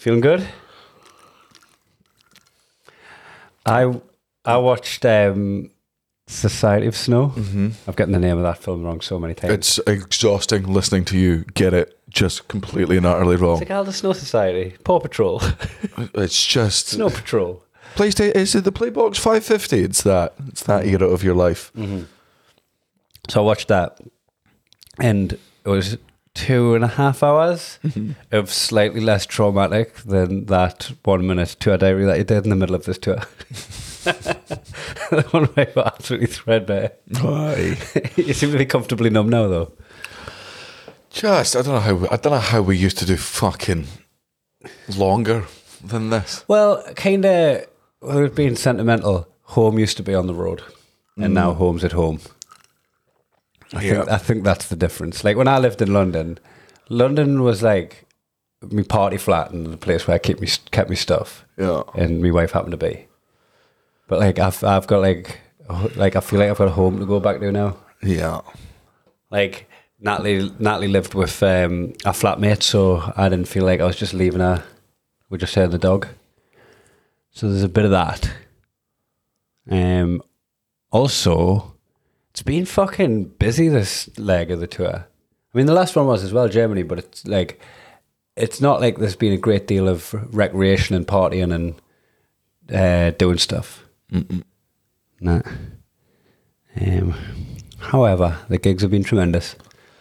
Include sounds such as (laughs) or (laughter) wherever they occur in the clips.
Feeling good? I I watched um, Society of Snow. Mm-hmm. I've gotten the name of that film wrong so many times. It's exhausting listening to you get it just completely and utterly It's wrong. like how the Snow Society, Paw Patrol, (laughs) It's just Snow Patrol. PlayStation. Is it the Playbox 550? It's that. It's that era of your life. So I watched that, and it was two and a half hours mm-hmm. of slightly less traumatic than that one minute tour diary that you did in the middle of this tour. the (laughs) one where you absolutely threadbare. Aye. (laughs) you seem to be comfortably numb now, though. Just I don't know how we, I don't know how we used to do fucking longer than this. Well, kind of, without being sentimental, home used to be on the road, and mm. now home's at home. I think, Yeah. I think that's the difference. Like when I lived in London, London was like my party flat and the place where I keep me kept me stuff. Yeah. and my wife happened to be. But like I've I've got like like I feel like I've got a home to go back to now. Yeah. Like Natalie Natalie lived with um, a flatmate, so I didn't feel like I was just leaving her. We just had the dog. So there's a bit of that. Um, also, it's been fucking busy this leg of the tour. I mean, the last one was as well Germany, but it's like it's not like there's been a great deal of recreation and partying and uh, doing stuff. Nah. Um, however, the gigs have been tremendous.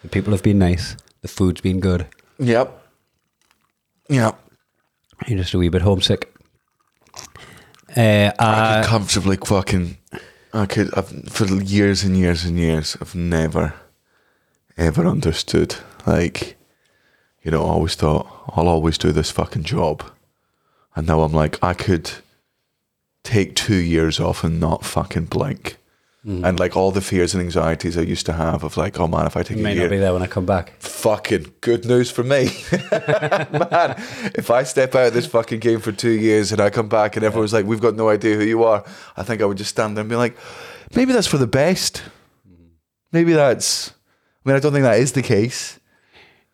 The people have been nice. The food's been good. Yep. Yep. You're just a wee bit homesick. Uh, I I, could comfortably fucking. I could. I've, for years and years and years, I've never, ever understood. Like, you know, I always thought I'll always do this fucking job, and now I'm like, I could take two years off and not fucking blink. And like all the fears and anxieties I used to have of like, oh man, if I take you a may year, not be there when I come back. fucking good news for me. (laughs) Man, if I step out of this fucking game for two years and I come back and everyone's like, we've got no idea who you are, I think I would just stand there and be like, maybe that's for the best. Maybe that's, I mean, I don't think that is the case.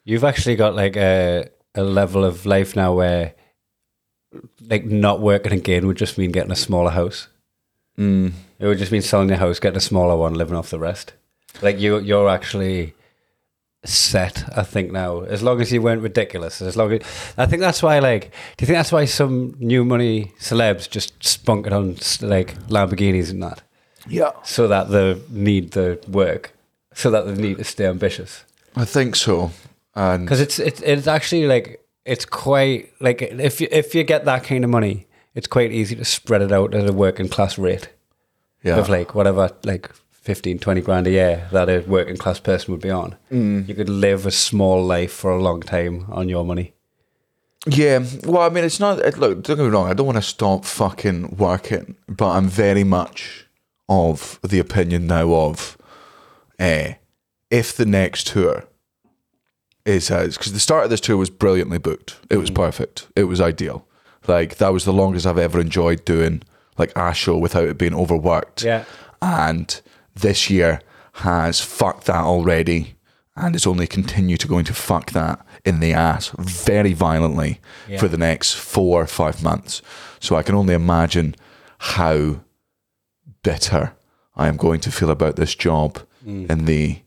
You've actually got like a a level of life now where like not working again would just mean getting a smaller house. Mm. It would just mean selling your house, getting a smaller one, living off the rest. Like you, you're actually set. I think now, as long as you weren't ridiculous, as long as I think that's why. Like, do you think that's why some new money celebs just spunk it on like Lamborghinis and that, Yeah. so that they need the work, so that they need to stay ambitious? I think so. And because it's it's it's actually like it's quite like if you if you get that kind of money, it's quite easy to spread it out at a working class rate yeah. of like whatever like 15, 20 grand a year that a working class person would be on. Mm. You could live a small life for a long time on your money. Yeah, well, I mean, it's not. It, look, don't get me wrong. I don't want to stop fucking working, but I'm very much of the opinion now of, eh, if the next tour is as because the start of this tour was brilliantly booked. It was perfect. It was ideal. Like that was the longest I've ever enjoyed doing like a show without it being overworked Yeah. and this year has fucked that already and it's only continue to going to fuck that in the ass very violently Yeah. for the next four or five months so i can only imagine how bitter i am going to feel about this job mm. in the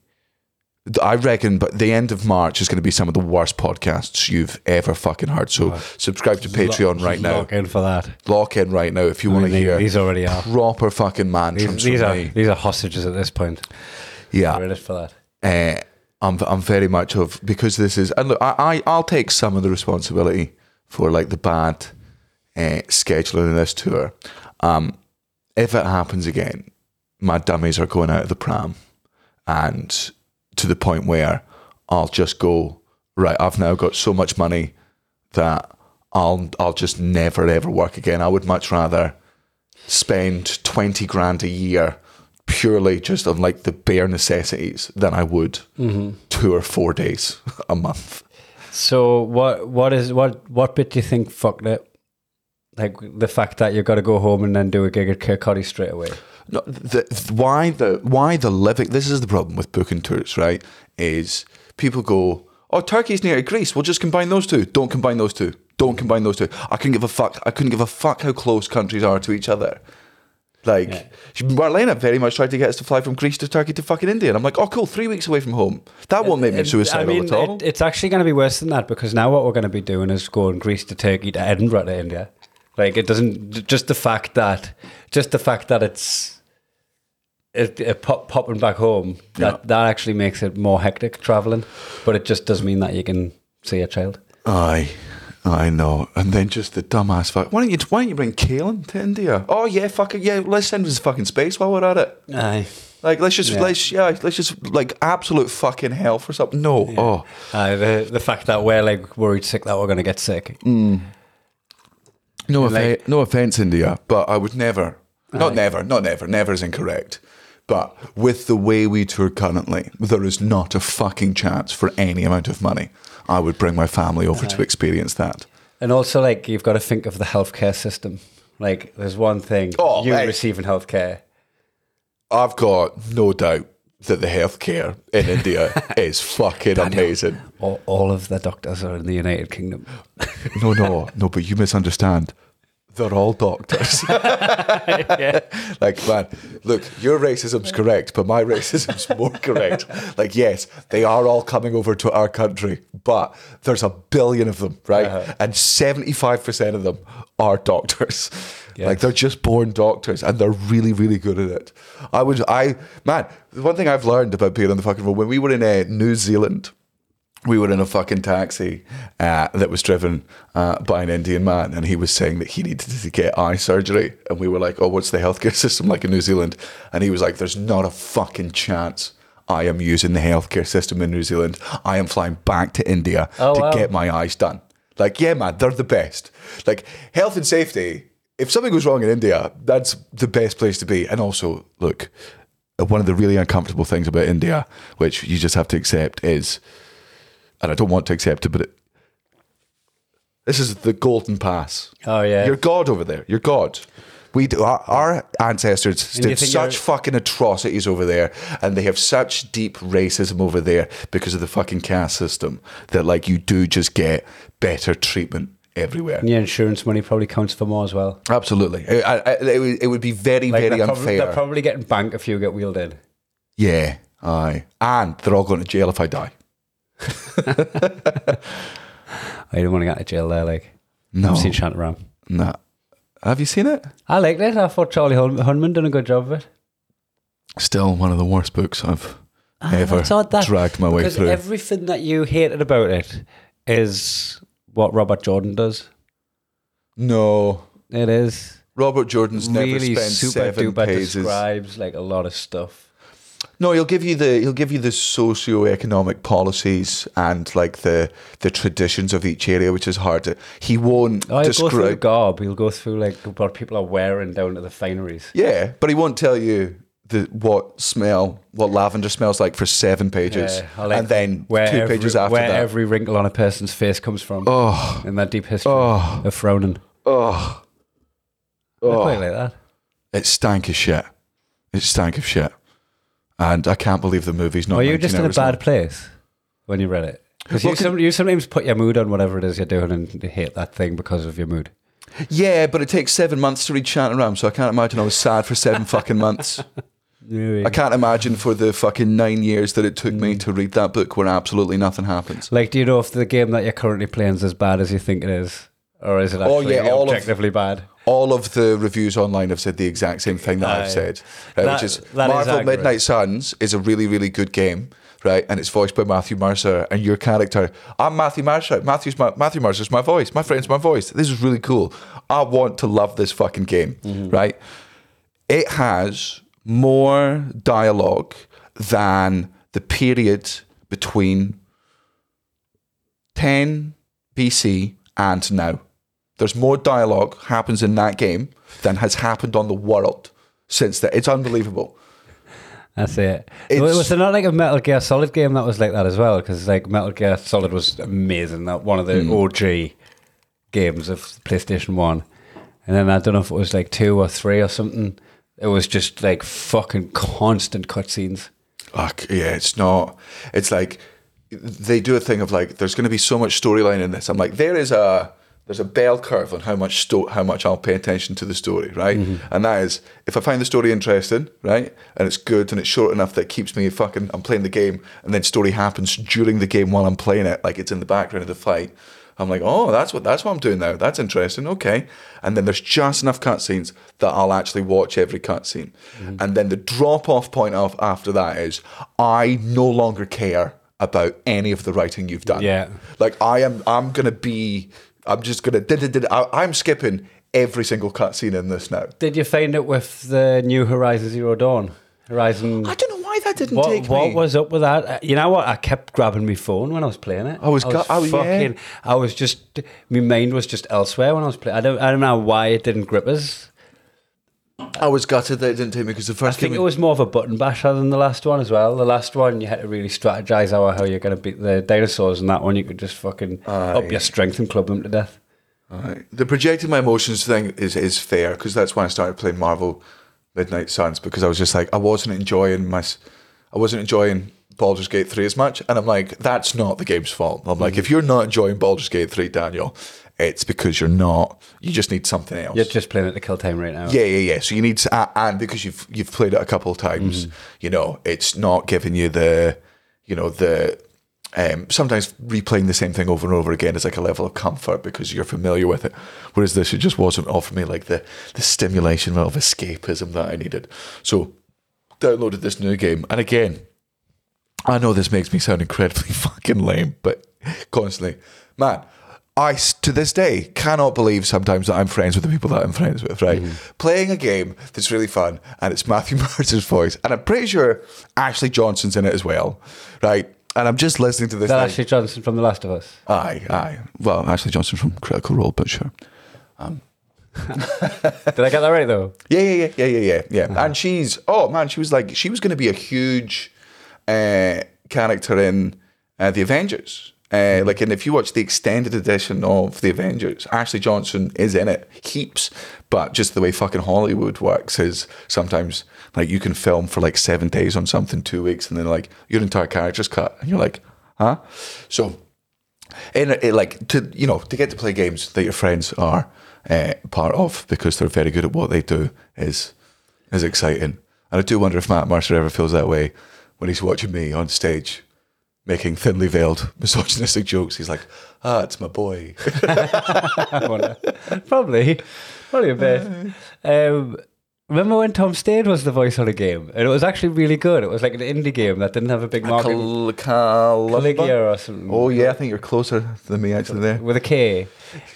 I reckon, but the end of March is going to be some of the worst podcasts you've ever fucking heard. So subscribe to Patreon right now. Lock in for that. Lock in right now if you want to mean, hear these already are. proper fucking mantrums These, these are me. these are hostages at this point. Yeah, it for that. uh, I'm I'm very much of because this is and look, I, I I'll take some of the responsibility for like the bad uh, scheduling of this tour. Um, if it happens again, my dummies are going out of the pram, and to the point where I'll just go right. I've now got so much money that I'll I'll just never ever work again. I would much rather spend twenty grand a year purely just on like the bare necessities than I would mm-hmm. two or four days a month. So what what is what what bit do you think fucked it? Like the fact that you've got to go home and then do a gig at Kirkcaldy straight away. No, the, why the why the living? This is the problem with booking tours, right? Is people go, oh, Turkey's near to Greece. We'll just combine those two. Don't combine those two. Don't combine those two. I couldn't give a fuck. I couldn't give a fuck how close countries are to each other. Like Marlena very much tried to get us to fly from Greece to Turkey to fucking India, and I'm like, oh, cool, three weeks away from home. That won't make me suicidal I mean, at all. It, it's actually going to be worse than that because now what we're going to be doing is going Greece to Turkey to Edinburgh to India. Like it doesn't just the fact that just the fact that it's it, it pop, popping back home that that actually makes it more hectic traveling. But it just does mean that you can see a child. Aye, I know. And then just the dumbass fuck. Why don't you Why don't you bring Kaelin to India? Oh yeah, fuck it. Yeah, let's send him to fucking space while we're at it. Aye. Like let's just Yeah. let's yeah let's just like absolute fucking hell for something. No, oh Aye, the the fact that we're like worried sick that we're going to get sick. Mm. no like- offense, no offense, India, but I would never, not never, not never, never is incorrect. But with the way we tour currently, there is not a fucking chance for any amount of money. I would bring my family over to experience that. And also, like, you've got to think of the healthcare system. Like, there's one thing Oh, you mate. receiving healthcare. I've got no doubt that the healthcare in India (laughs) is fucking amazing. All, all of the doctors are in the United Kingdom. No, no, no, but you misunderstand. They're all doctors. (laughs) (laughs) Like, man, look, your racism's correct, but my racism's more correct. Like, yes, they are all coming over to our country, but there's a billion of them, right? Uh-huh. And 75% of them are doctors. Like, they're just born doctors and they're really, really good at it. I would, I, man, the one thing I've learned about being on the fucking road, when we were in uh, New Zealand, we were in a fucking taxi uh, that was driven uh, by an Indian man, and he was saying that he needed to get eye surgery. And we were like, "Oh, what's the healthcare (laughs) system like in New Zealand?" And he was like, "There's not a fucking chance." I am using the healthcare system in New Zealand. I am flying back to India Oh, to wow. get my eyes done. Like, yeah, man, they're the best. Like, health and safety, if something goes wrong in India, that's the best place to be. And also, look, one of the really uncomfortable things about India, which you just have to accept, is and I don't want to accept it, but it, this is the golden pass. Oh, yeah. You're God over there. You're God. We do, our, our ancestors And did such you're- fucking atrocities over there, and they have such deep racism over there because of the fucking caste system that, like, you do just get better treatment everywhere. And your insurance money probably counts for more as well. Absolutely, I, I, it, would, it would be very, Like, very they're, probably, unfair. they're probably getting banked if you get wheeled in. yeah, aye, and they're all going to jail if I die. (laughs) Oh, I don't want to get to jail there. Like, No, I've seen Shantaram. nah. Have you seen it? I liked it. I thought Charlie Hun- Hunnam done a good job of it. Still one of the worst books I've ever That's odd, that- dragged my way because through. everything that you hated about it is what Robert Jordan does. no, It is Robert Jordan's never really spent super seven duper pages. describes like a lot of stuff. No, he'll give you the he'll give you the socio-economic policies and like the the traditions of each area, which is hard to. He won't Oh, he'll go through the garb. He'll go through like what people are wearing down to the fineries. Yeah, but he won't tell you the what smell what lavender smells like for seven pages, Yeah, like and then where two every, pages after where that. every wrinkle on a person's face comes from. oh, in that deep history Oh. of frowning. oh, I quite oh! like that. It stank of shit. It stank of shit, and I can't believe the movie's not. Are you 19 just in a bad long. place when you read it? Because Well, you, some, you sometimes put your mood on whatever it is you're doing and you hate that thing because of your mood. Yeah, but it takes seven months to read Shantaram, so I can't imagine I was sad for seven (laughs) fucking months. I can't imagine for the fucking nine years that it took me Mm. to read that book where absolutely nothing happens. Like, do you know if the game that you're currently playing is as bad as you think it is? Or is it Oh, actually yeah, all of- objectively bad? All of the reviews online have said the exact same thing that Aye. I've said, right, That- which is is Marvel accurate. Midnight Suns is a really, really good game, right? And it's voiced by Matthew Mercer, and your character, I'm Matthew Mercer. Matthew's my, Matthew Mercer's my voice. My friend's my voice. This is really cool. I want to love this fucking game, Mm-hmm. right? It has more dialogue than the period between 10 BC and now. There's more dialogue happens in that game than has happened on the world since that. It's unbelievable. That's it. It's- was there not like a Metal Gear Solid game that was like that as well? Because like Metal Gear Solid was amazing. That one of the Hmm. OG games of PlayStation One, and then I don't know if it was like two or three or something. It was just like fucking constant cutscenes. Fuck, yeah, it's not. It's like they do a thing of like, there's going to be so much storyline in this. I'm like, there is a there's a bell curve on how much sto- how much I'll pay attention to the story, right? Mm-hmm. And that is if I find the story interesting, right, and it's good and it's short enough that it keeps me fucking. I'm playing the game, and then story happens during the game while I'm playing it, like it's in the background of the fight. I'm like, oh, that's what that's what I'm doing now. That's interesting. Okay, and then there's just enough cutscenes that I'll actually watch every cutscene, mm-hmm. and then the drop off point of after that is I no longer care about any of the writing you've done. Yeah. like I am. I'm gonna be. I'm just gonna. Did, did, did, I, I'm skipping every single cutscene in this now. Did you find it with the new Horizon Zero Dawn? Horizon. I don't know why that didn't What, take what me. was up with that? You know what? I kept grabbing my phone when I was playing it. I was gu- oh, yeah. fucking. I was just. My mind was just elsewhere when I was playing. I don't. I don't know why it didn't grip us. I was gutted that it didn't take me because the first I think game it was more of a button basher than the last one as well. The last one you had to really strategize how how you're going to beat the dinosaurs, and that one you could just fucking up your strength and club them to death. Right. The projecting my emotions thing is is fair because that's when I started playing Marvel Midnight Suns because I was just like I wasn't enjoying my I wasn't enjoying Baldur's Gate 3 as much and I'm like that's not the game's fault. I'm like if you're not enjoying Baldur's Gate 3 Daniel it's because you're not you just need something else. You're just playing it to kill time right now. Yeah, yeah, yeah. So you need to, and because you've you've played it a couple of times, Mm-hmm. you know, it's not giving you the, you know, the. Um, sometimes replaying the same thing over and over again is like a level of comfort because you're familiar with it. Whereas this, it just wasn't offering me like the the stimulation of escapism that I needed. So downloaded this new game, and again, I know this makes me sound incredibly (laughs) fucking lame, but constantly, man, I to this day cannot believe sometimes that I'm friends with the people that I'm friends with. Right, mm-hmm. playing a game that's really fun, and it's Matthew (laughs) Mercer's voice, and I'm pretty sure Ashley Johnson's in it as well. Right, and I'm just listening to this. Is that. Ashley Johnson from The Last of Us? Aye, aye. Well, Ashley Johnson from Critical Role, but sure. Um. (laughs) Did I get that right though? Yeah, yeah, yeah, yeah, yeah, yeah, yeah. Uh-huh. And she's oh man, she was like she was going to be a huge uh, character in uh, the Avengers. Uh, like, and if you watch the extended edition of the Avengers, Ashley Johnson is in it heaps. But just the way fucking Hollywood works is sometimes like you can film for like seven days on something, two weeks, and then like your entire character's cut, and you're like, huh? So and it, like to you know to get to play games that your friends are uh, part of because they're very good at what they do is is exciting. And I do wonder if Matt Mercer ever feels that way when he's watching me on stage making thinly veiled (laughs) misogynistic jokes. He's like, "Ah, it's my boy." (laughs) Probably, probably a bit. Um, remember when Tom Stade was the voice on a game, and it was actually really good. It was like an indie game that didn't have a big market. Cal- Calumba? Caligula or something. Oh yeah, I think you're closer than me actually there. with a K,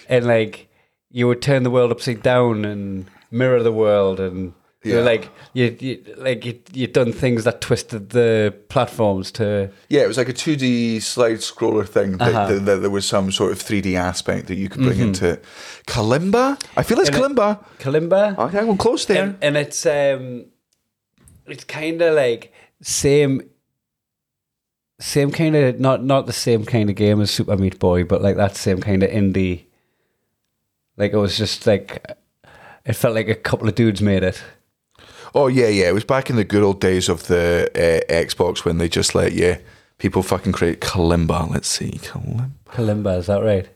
and like you would turn the world upside down and mirror the world, and you Yeah. like you, you like you you'd done things that twisted the platforms to Yeah, it was like a 2D slide scroller thing. That, Uh-huh. that, that there was some sort of 3D aspect that you could bring into it. Kalimba. I feel it's And it- Kalimba. Kalimba. Okay, I'm close there. and, and it's um it's kind of like same same kind of not not the same kind of game as Super Meat Boy, but like that same kind of indie. Like it was just like it felt like a couple of dudes made it. Oh yeah, yeah. It was back in the good old days of the uh, Xbox when they just let yeah people fucking create Kalimba. Let's see, Kalimba. Kalimba, is that right?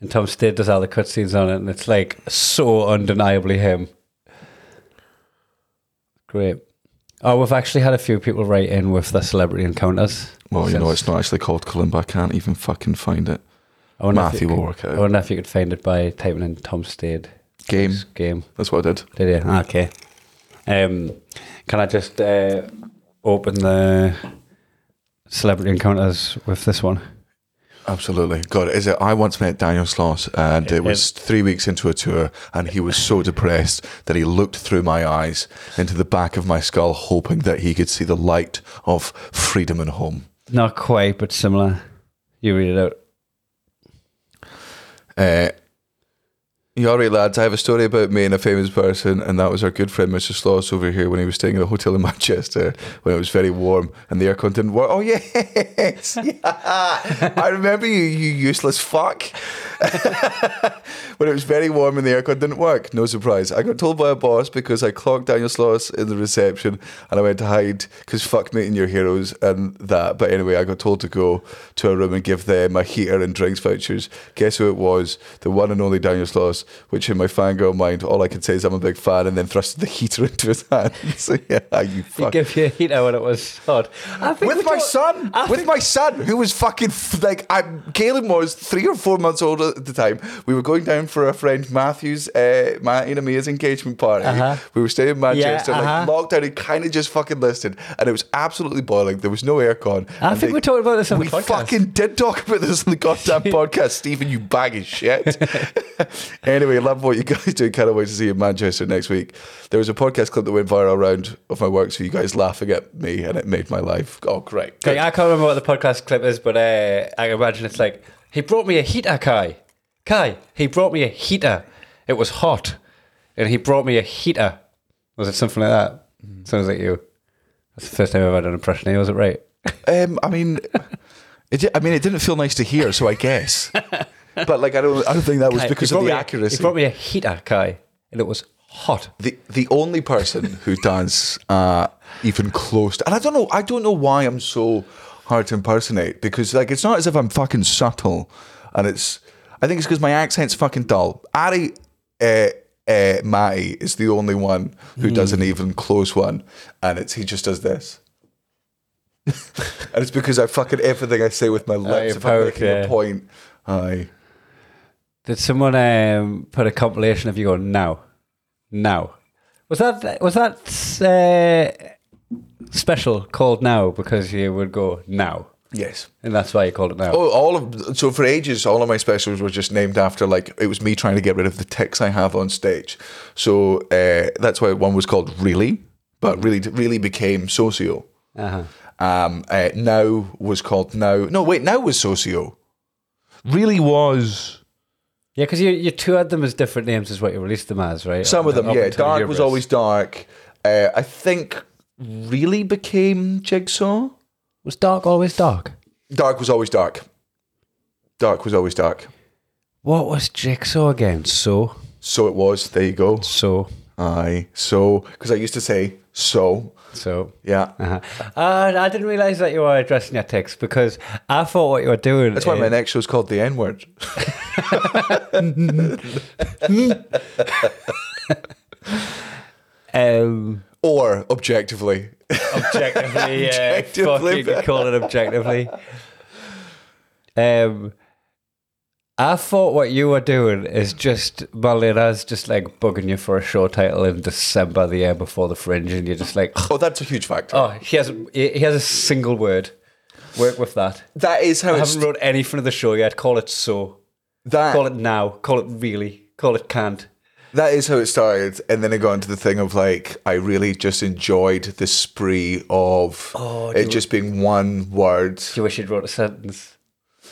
And Tom Stade does all the cutscenes on it, and it's like so undeniably him. Great. Oh, we've actually had a few people write in with the celebrity encounters. Well, you know, it's not actually called Kalimba. I can't even fucking find it. I Matthew will could- work out. I wonder if you could find it by typing in Tom Stade Game. game. That's what I did. Did you? Ah, Okay. Um, can I just uh, open the celebrity encounters with this one? Absolutely. God, is it? I once met Daniel Sloss, and it was three weeks into a tour, and he was so depressed that he looked through my eyes into the back of my skull, hoping that he could see the light of freedom and home. Not quite, but similar. You read it out. Uh, You all right, lads? I have a story about me and a famous person, and that was our good friend Mr. Sloss over here when he was staying in a hotel in (laughs) Manchester when it was very warm and the aircon didn't work. Oh yes, (laughs) yeah. I remember you, you useless fuck. (laughs) when it was very warm and the aircon didn't work. No surprise. I got told by a boss because I clocked Daniel Sloss in the reception and I went to hide because fuck meeting your heroes and that. But anyway, I got told to go to a room and give them a heater and drinks vouchers. Guess who it was? The one and only Daniel Sloss, which in my fangirl mind, all I can say is I'm a big fan and then thrusted the heater (laughs) into his hand. (laughs) so yeah, you He fuck. gave you a heater when it was hot. With my son, I with think- my son, who was fucking like, I, Caleb was three or four months old at the time. We were going down for a friend Matthew's, uh, Matt and Mia's engagement party. Uh-huh. We were staying in Manchester, uh-huh. like lockdown. It kind of just fucking listed, and it was absolutely boiling. There was no aircon. I think we talked about this on the we podcast. fucking did talk about this on the goddamn (laughs) podcast, Stephen. You bag of shit. Anyway, love what you guys do. Can't wait to see you in Manchester next week. There was a podcast clip that went viral around of my work, so you guys laughing at me, and it made my life. Oh, great. Okay, I can't remember what the podcast clip is, but uh, I imagine it's like, he brought me a heater, Kai. Kai, he brought me a heater. It was hot. And he brought me a heater. Was it something like that? Sounds like you. That's the first time I've had an impression of was it right? Um, I mean, (laughs) it. I mean, it didn't feel nice to hear, so I guess. (laughs) but like, I don't. I don't think that was Kai, because of the accuracy. he brought me a heater, Kai. And it was hot. the the only person who does uh, even close to, and I don't know, I don't know why I'm so hard to impersonate because like it's not as if I'm fucking subtle, and it's I think it's because my accent's fucking dull. Ari uh, uh, Matty is the only one who does Hmm. an even close one, and it's he just does this. (laughs) and it's because I fucking everything I say with my lips. your if I'm making yeah. a point, I Did someone um, put a compilation of you going now, now? Was that was that uh, special called now because you would go now, yes. and that's why you called it now? Oh, all of so for ages, all of my specials were just named after like it was me trying to get rid of the ticks I have on stage. So uh, that's why one was called really, but really really became socio. Uh-huh. Um, uh, now was called now. No, wait, now was socio. Really was Yeah, because you you toured them as different names as what you released them as, right? some of them. Yeah, until dark was always dark. Uh, I think really became jigsaw. was dark always dark. Dark was always dark. Dark was always dark. What was Jigsaw again? So So it was. There you go. so Aye. So because I used to say so. So. Yeah. Uh-huh. Uh, I didn't realize that you were addressing your text because I thought what you were doing. That's why my is- next show's called The N Word. (laughs) um, Or objectively. objectively, (laughs) yeah, Objectively. call it objectively. Um, I thought what you were doing is just Malina's just like bugging you for a show title in December the year before the Fringe, and you're just like, Oh, that's a huge factor. oh, he has he he has a single word. Work with that. that is how I it's. haven't wrote anything of the show yet. Call it so. That, Call it now. Call it really. Call it can't. that is how it started. And then it got into the thing of like, I really just enjoyed the spree of Oh, it just being one word. Do you wish you'd wrote a sentence?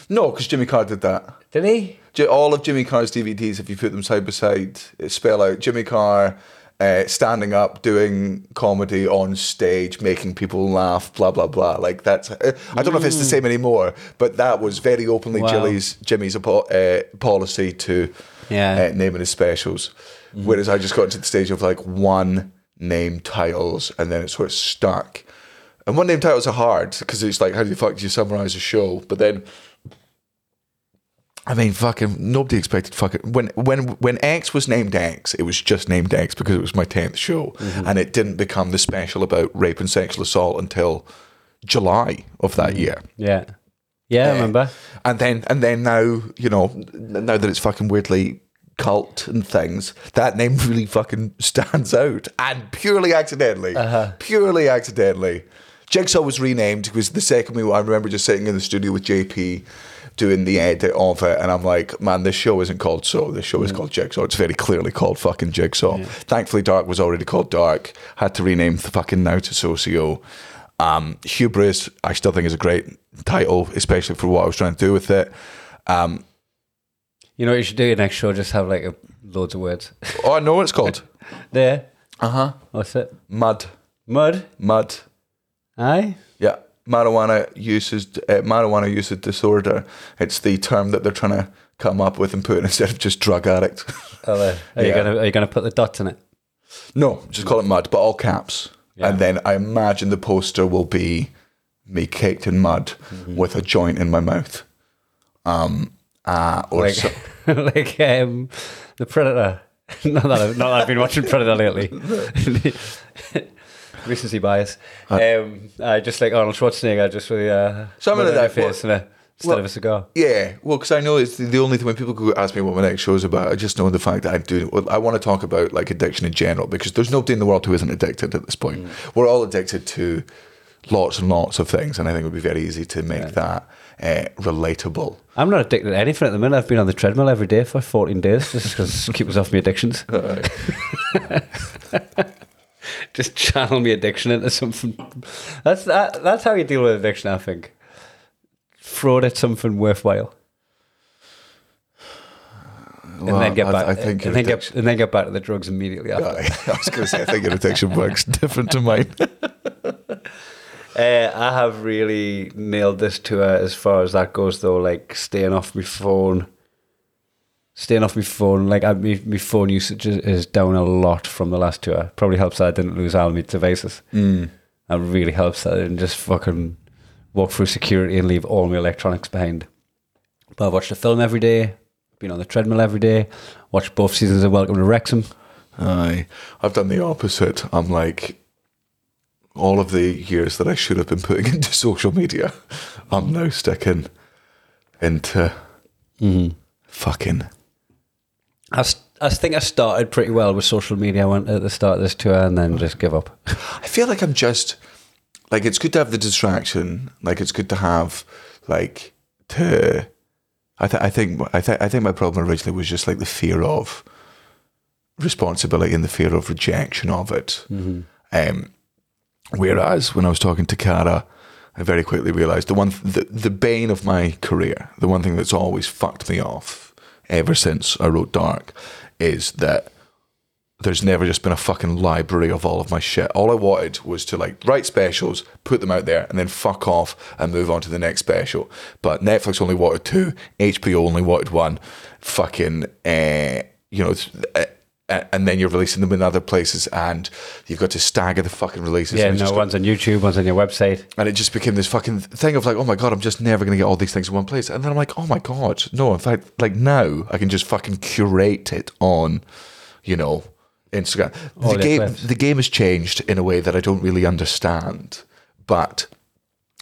No, because Jimmy Carr did that. Did he? All of Jimmy Carr's DVDs, if you put them side by side, spell out Jimmy Carr uh, standing up, doing comedy on stage, making people laugh, blah blah blah. Like that's. Uh, I don't know if it's the same anymore, but that was very openly Wow. Jimmy's Jimmy's uh, policy to Yeah. uh, naming his specials. Whereas I just got into the stage of like one name titles, and then it sort of stuck. And one name titles are hard because it's like, how the fuck do you summarize a show? But then I mean, fucking nobody expected fucking when when when X was named X, it was just named X because it was my tenth show, mm-hmm. and it didn't become the special about rape and sexual assault until July of that mm-hmm. year. Yeah. Yeah, I eh, remember. And then and then now you know now that it's fucking weirdly cult and things, that name (laughs) really fucking stands out, and purely accidentally, uh-huh. purely accidentally. Jigsaw was renamed because the second we I remember just sitting in the studio with JP doing the edit of it, and I'm like, man, this show isn't called so. This show is called Jigsaw. It's very clearly called fucking Jigsaw. Thankfully, Dark was already called Dark. Had to rename the fucking now to Socio. Um, Hubris, I still think is a great title, especially for what I was trying to do with it. Um, You know what you should do your next show? Just have like a, loads of words. Oh, I know what it's called. (laughs) there. Uh huh. What's it? Mud. Mud. Mud. Aye. Yeah. Marijuana uses uh, marijuana usage disorder. It's the term that they're trying to come up with and put in (laughs) instead of just drug addict. Oh. Are you gonna Are you gonna put the dots in it? no, just call it mud, but all caps. Yeah. And then I imagine the poster will be me caked in mud Mm-hmm. with a joint in my mouth. Um. Uh, or Like, so, (laughs) like um, the Predator. (laughs) not that I've, not that I've been watching Predator lately. Recency bias. Um, I just like Arnold Schwarzenegger, just with uh, Something mud like that. face and a, instead well- of a cigar. Yeah, well, because I know it's the, the only thing when people go ask me what my next show is about, I just know the fact that I do. Well, I want to talk about like addiction in general because there's nobody in the world who isn't addicted at this point. We're all addicted to lots and lots of things, and I think it would be very easy to make that uh, relatable. I'm not addicted to anything at the minute. I've been on the treadmill every day for 14 days just because keep us off my addictions. (laughs) (laughs) (laughs) just channel my addiction into something. That's that, That's how you deal with addiction, I think. Throw it at something worthwhile. And Well, then get I- back, I think and, then get, and then get back to the drugs immediately after. I was going to say, I think your addiction (laughs) works different to mine. (laughs) Uh, I have really nailed this tour as far as that goes, though. Like staying off my phone, staying off my phone. Like I, my, my phone usage is, is down a lot from the last tour. Probably helps that I didn't lose all my devices. Mm. That really helps that I didn't just fucking walk through security and leave all my electronics behind. But I've watched a film every day. Been on the treadmill every day. Watched both seasons of Welcome to Wrexham. Aye, I've done the opposite. I'm like, all of the years that I should have been putting (laughs) into social media, I'm now sticking into fucking. I, I think I started pretty well with social media. Went at the start of this tour and then just give up. (laughs) I feel like I'm just like it's good to have the distraction. Like it's good to have like to. I th- I think I th- I think my problem originally was just like the fear of responsibility and the fear of rejection of it. Um, whereas when I was talking to Cara, I very quickly realised the one the the bane of my career, the one thing that's always fucked me off ever since I wrote Dark, is that there's never just been a fucking library of all of my shit. All I wanted was to like write specials, put them out there, and then fuck off and move on to the next special. But Netflix only wanted two, HBO only wanted one. Fucking, uh, you know, uh, and then you're releasing them in other places, and you've got to stagger the fucking releases. Yeah, no, just got- one's on YouTube, one's on your website. and it just became this fucking thing of like, oh my god, I'm just never gonna get all these things in one place. And then I'm like, oh my god, no. In fact, like now I can just fucking curate it on, you know, Instagram. All the game, clips. the game has changed in a way that I don't really understand. But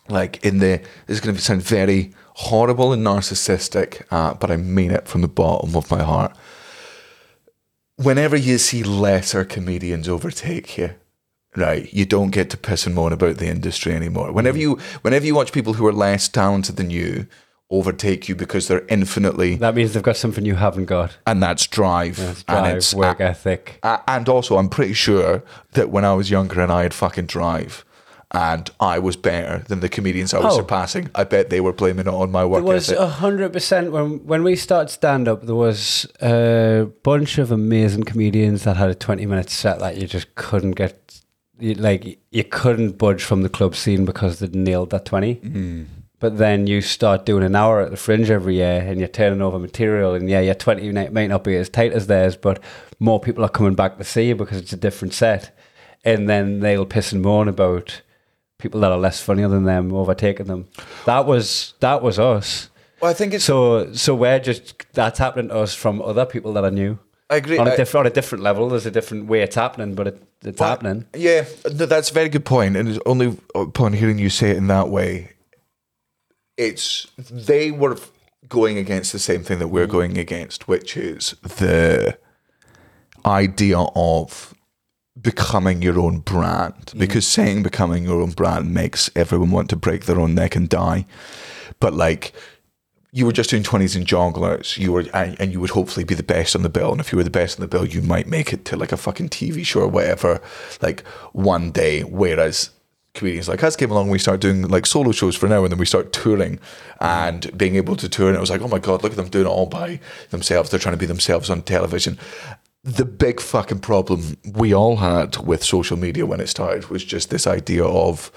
like in the, this is gonna sound very horrible and narcissistic, uh, but I mean it from the bottom of my heart. Whenever you see lesser comedians overtake you, right you don't get to piss and moan about the industry anymore whenever mm. you whenever you watch people who are less talented than you overtake you because they're infinitely That means they've got something you haven't got. and that's drive, It's and it's work ethic. a- and also i'm pretty sure that when i was younger and i had fucking drive and i was better than the comedians i was Oh. surpassing i bet they were blaming it on my work It was a hundred percent when when we started stand up. There was a bunch of amazing comedians that had a twenty minute set that you just couldn't get. You, like you couldn't budge from the club scene because they nailed that twenty. Mm. But then you start doing an hour at the Fringe every year, and you're turning over material, and yeah, your twenty might might not be as tight as theirs, but more people are coming back to see you because it's a different set, and then they'll piss and moan about people that are less funnier than them overtaking them. That was that was us. well, i think it's So so we're just that's happening to us from other people that are new. I agree. On a I- different on a different level. There's a different way it's happening, but it, it's Well, happening. Yeah, no, that's a very good point. And it's only upon hearing you say it in that way, it's they were going against the same thing that we're going against, which is the idea of becoming your own brand. Because saying becoming your own brand makes everyone want to break their own neck and die. But like you were just doing 20s and Jongleurs you were and, and you would hopefully be the best on the bill and if you were the best on the bill you might make it to like a fucking tv show or whatever like one day whereas comedians like us came along, we start doing like solo shows for now, and then we start touring and being able to tour. And it was like, oh my god, look at them doing it all by themselves. They're trying to be themselves on television. The big fucking problem we all had with social media when it started was just this idea of,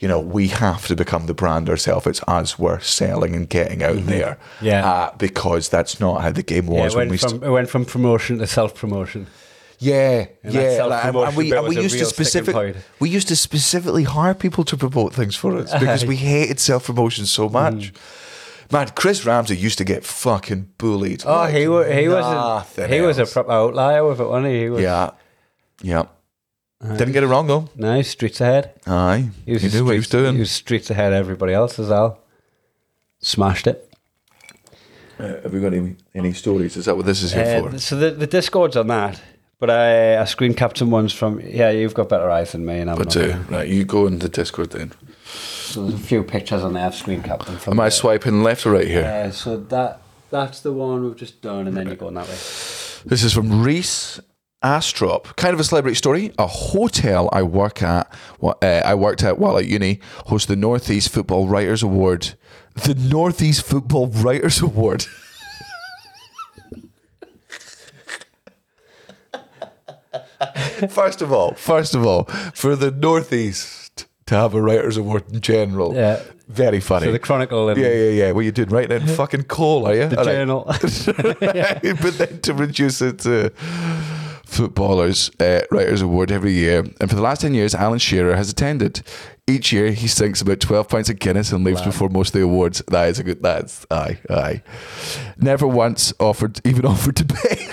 you know, we have to become the brand ourselves. It's as we're selling and getting out there. Yeah. Uh, because that's not how the game Yeah, was it when we from, it went from promotion to self promotion. yeah, And yeah, like, and, we and we used to specific we used to specifically hire people to promote things for us because (laughs) we hated self promotion so much. Mm. Man, Chris Ramsey used to get fucking bullied. Oh, like he was he was nothing a, he was a proper outlier with it, wasn't he? he was, yeah, yeah. Didn't get it wrong though. No, streets ahead. Aye, He was he a knew what he was doing. He was streets ahead of everybody else as well. Smashed it. Uh, have we got any, any stories? Is that what this is here Uh, for? so the, the Discord's on that, but I, I screen capped some ones from. Yeah, you've got better eyes than me, and I'm But not. uh, right, you go in the Discord then. So there's a few pictures on there. I've screen capped them from. Am I there. swiping left or right here? Yeah, so that that's the one we've just done, and then you're going that way. This is from Reese Astrop. Kind of a celebrity story. A hotel I work at, wha- uh, I worked at while at uni, hosts the Northeast Football Writers Award. The Northeast Football Writers Award. (laughs) first of all, first of all, for the Northeast to have a Writers Award in general, Yeah. very funny. So the Chronicle and yeah, yeah, yeah. What you doing? Right in (laughs) fucking coal, are you? the All right. Journal. (laughs) but then to reduce it to footballers uh, writers award every year and for the last 10 years alan shearer has attended each year he sinks about 12 pints of guinness and leaves before most of the awards that is a good that's aye aye never once offered even (laughs) offered to pay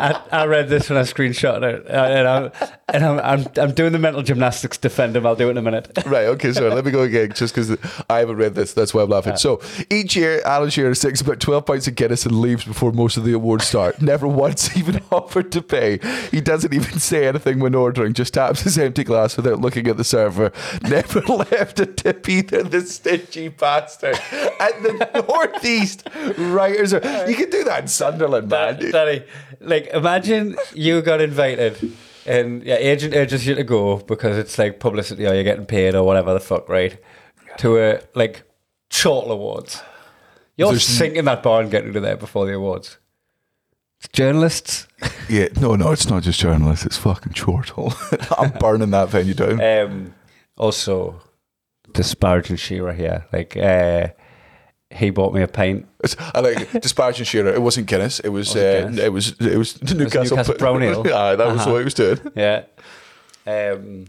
I, I read this when I screenshot it, and I'm and I'm, I'm I'm doing the mental gymnastics to defend him. I'll do it in a minute. (laughs) right okay So let me go again just because i haven't read this that's why i'm laughing. So each year alan shearer sinks about 12 pints of guinness and leaves before most of the awards start. (laughs) Never once even (laughs) offered to pay. He doesn't even say anything when ordering just taps his empty glass without looking at the server. Never left a tip either the stingy bastard. And the northeast writers are you can do that in sunderland man. Danny, like imagine you got invited and your agent urges you to go because it's like publicity or you're getting paid or whatever the fuck, right? To a like chortle awards. You're There's- sinking that bar and getting to there before the awards. It's journalists. (laughs) yeah no no it's not just journalists it's fucking chortle (laughs) i'm burning that venue down Um, also, disparaging Shearer here. Like, uh, he bought me a pint. I like disparaging Shearer. It wasn't Guinness. It was. Wasn't Uh, Guinness? it was. It was the Newcastle, Newcastle Brown Ale? (laughs) Aye, that was Uh-huh. what he was doing. Yeah. Um,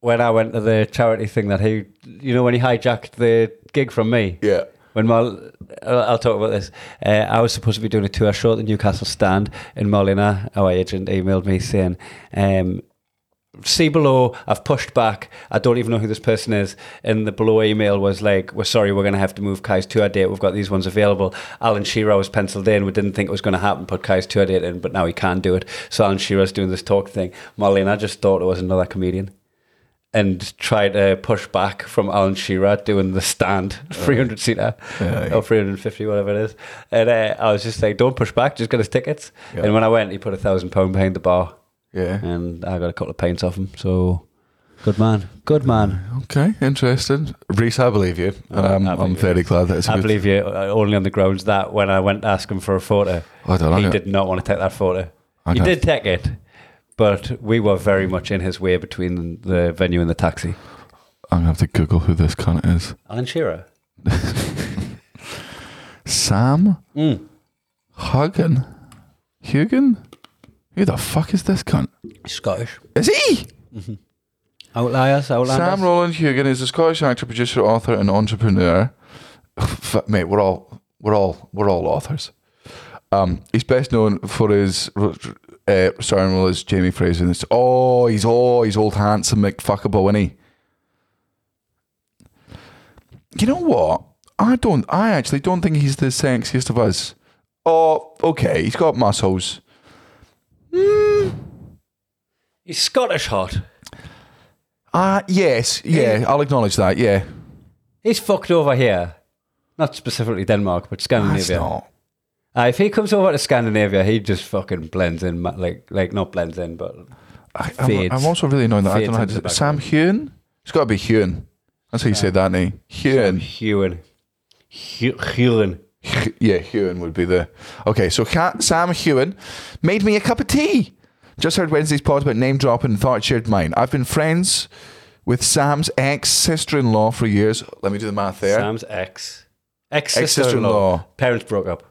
when I went to the charity thing that he, you know, when he hijacked the gig from me. Yeah. When Mal, I'll I'll talk about this. Uh, I was supposed to be doing a tour show at the Newcastle stand, and Molina, our agent, emailed me saying, um, "See below. I've pushed back. I don't even know who this person is." And the below email was like, "We're sorry, we're going to have to move Kai's tour date. We've got these ones available." Alan Shearer was penciled in. We didn't think it was going to happen. Put Kai's tour date in, but now he can do it. So Alan Shearer's doing this talk thing. Marlene, I just thought it was another comedian and try to push back from Alan Shearer doing the stand, (laughs) 300 seater Yeah. or 350, whatever it is. And uh, I was just like, don't push back, just get his tickets. Yeah. And when I went, he put a thousand pound behind the bar Yeah. and I got a couple of pints off him. So good man, good man. Okay. Interesting. Reese, I believe you, and Oh, I'm, I'm very glad that it's. I good- believe you uh, only on the grounds that when I went to ask him for a photo, I don't know. he did not want to take that photo. I He did take it, but we were very much in his way between the venue and the taxi. I'm gonna have to Google who this cunt is. Alan Shearer. (laughs) Sam Mm. Heughan. Who the fuck is this cunt? Scottish. Is he? Outliers, outlanders. Sam Roland Heughan is a Scottish actor, producer, author, and entrepreneur. (laughs) Mate, we're all we're all we're all authors. Um, he's best known for his uh, starring role as Jamie Fraser. In this. Oh, he's oh he's old handsome McFuckable, isn't he? You know what? I don't. I actually don't think he's the sexiest of us. Oh, okay. He's got muscles. He's Scottish hot. Ah, yes, yeah. I'll acknowledge that. Yeah, He's fucked over here. Not specifically Denmark, but that's Scandinavia. not. Uh, if he comes over to Scandinavia, he just fucking blends in, ma- like like not blends in, but I, I'm, Fades. I'm also really annoyed that I Fades don't know how into to. the Sam Heughan. It's got to be Hewen. That's how you say that name. Hewen. Hewen. Hewen. Yeah, Hewen would be the. Okay, so Sam Heughan made me a cup of tea. Just heard Wednesday's pod about name dropping and thought shared mine. I've been friends with Sam's ex sister in law for years. Let me do the math there. Sam's ex. Ex Ex-sister-in-law. sister-in-law. Parents broke up.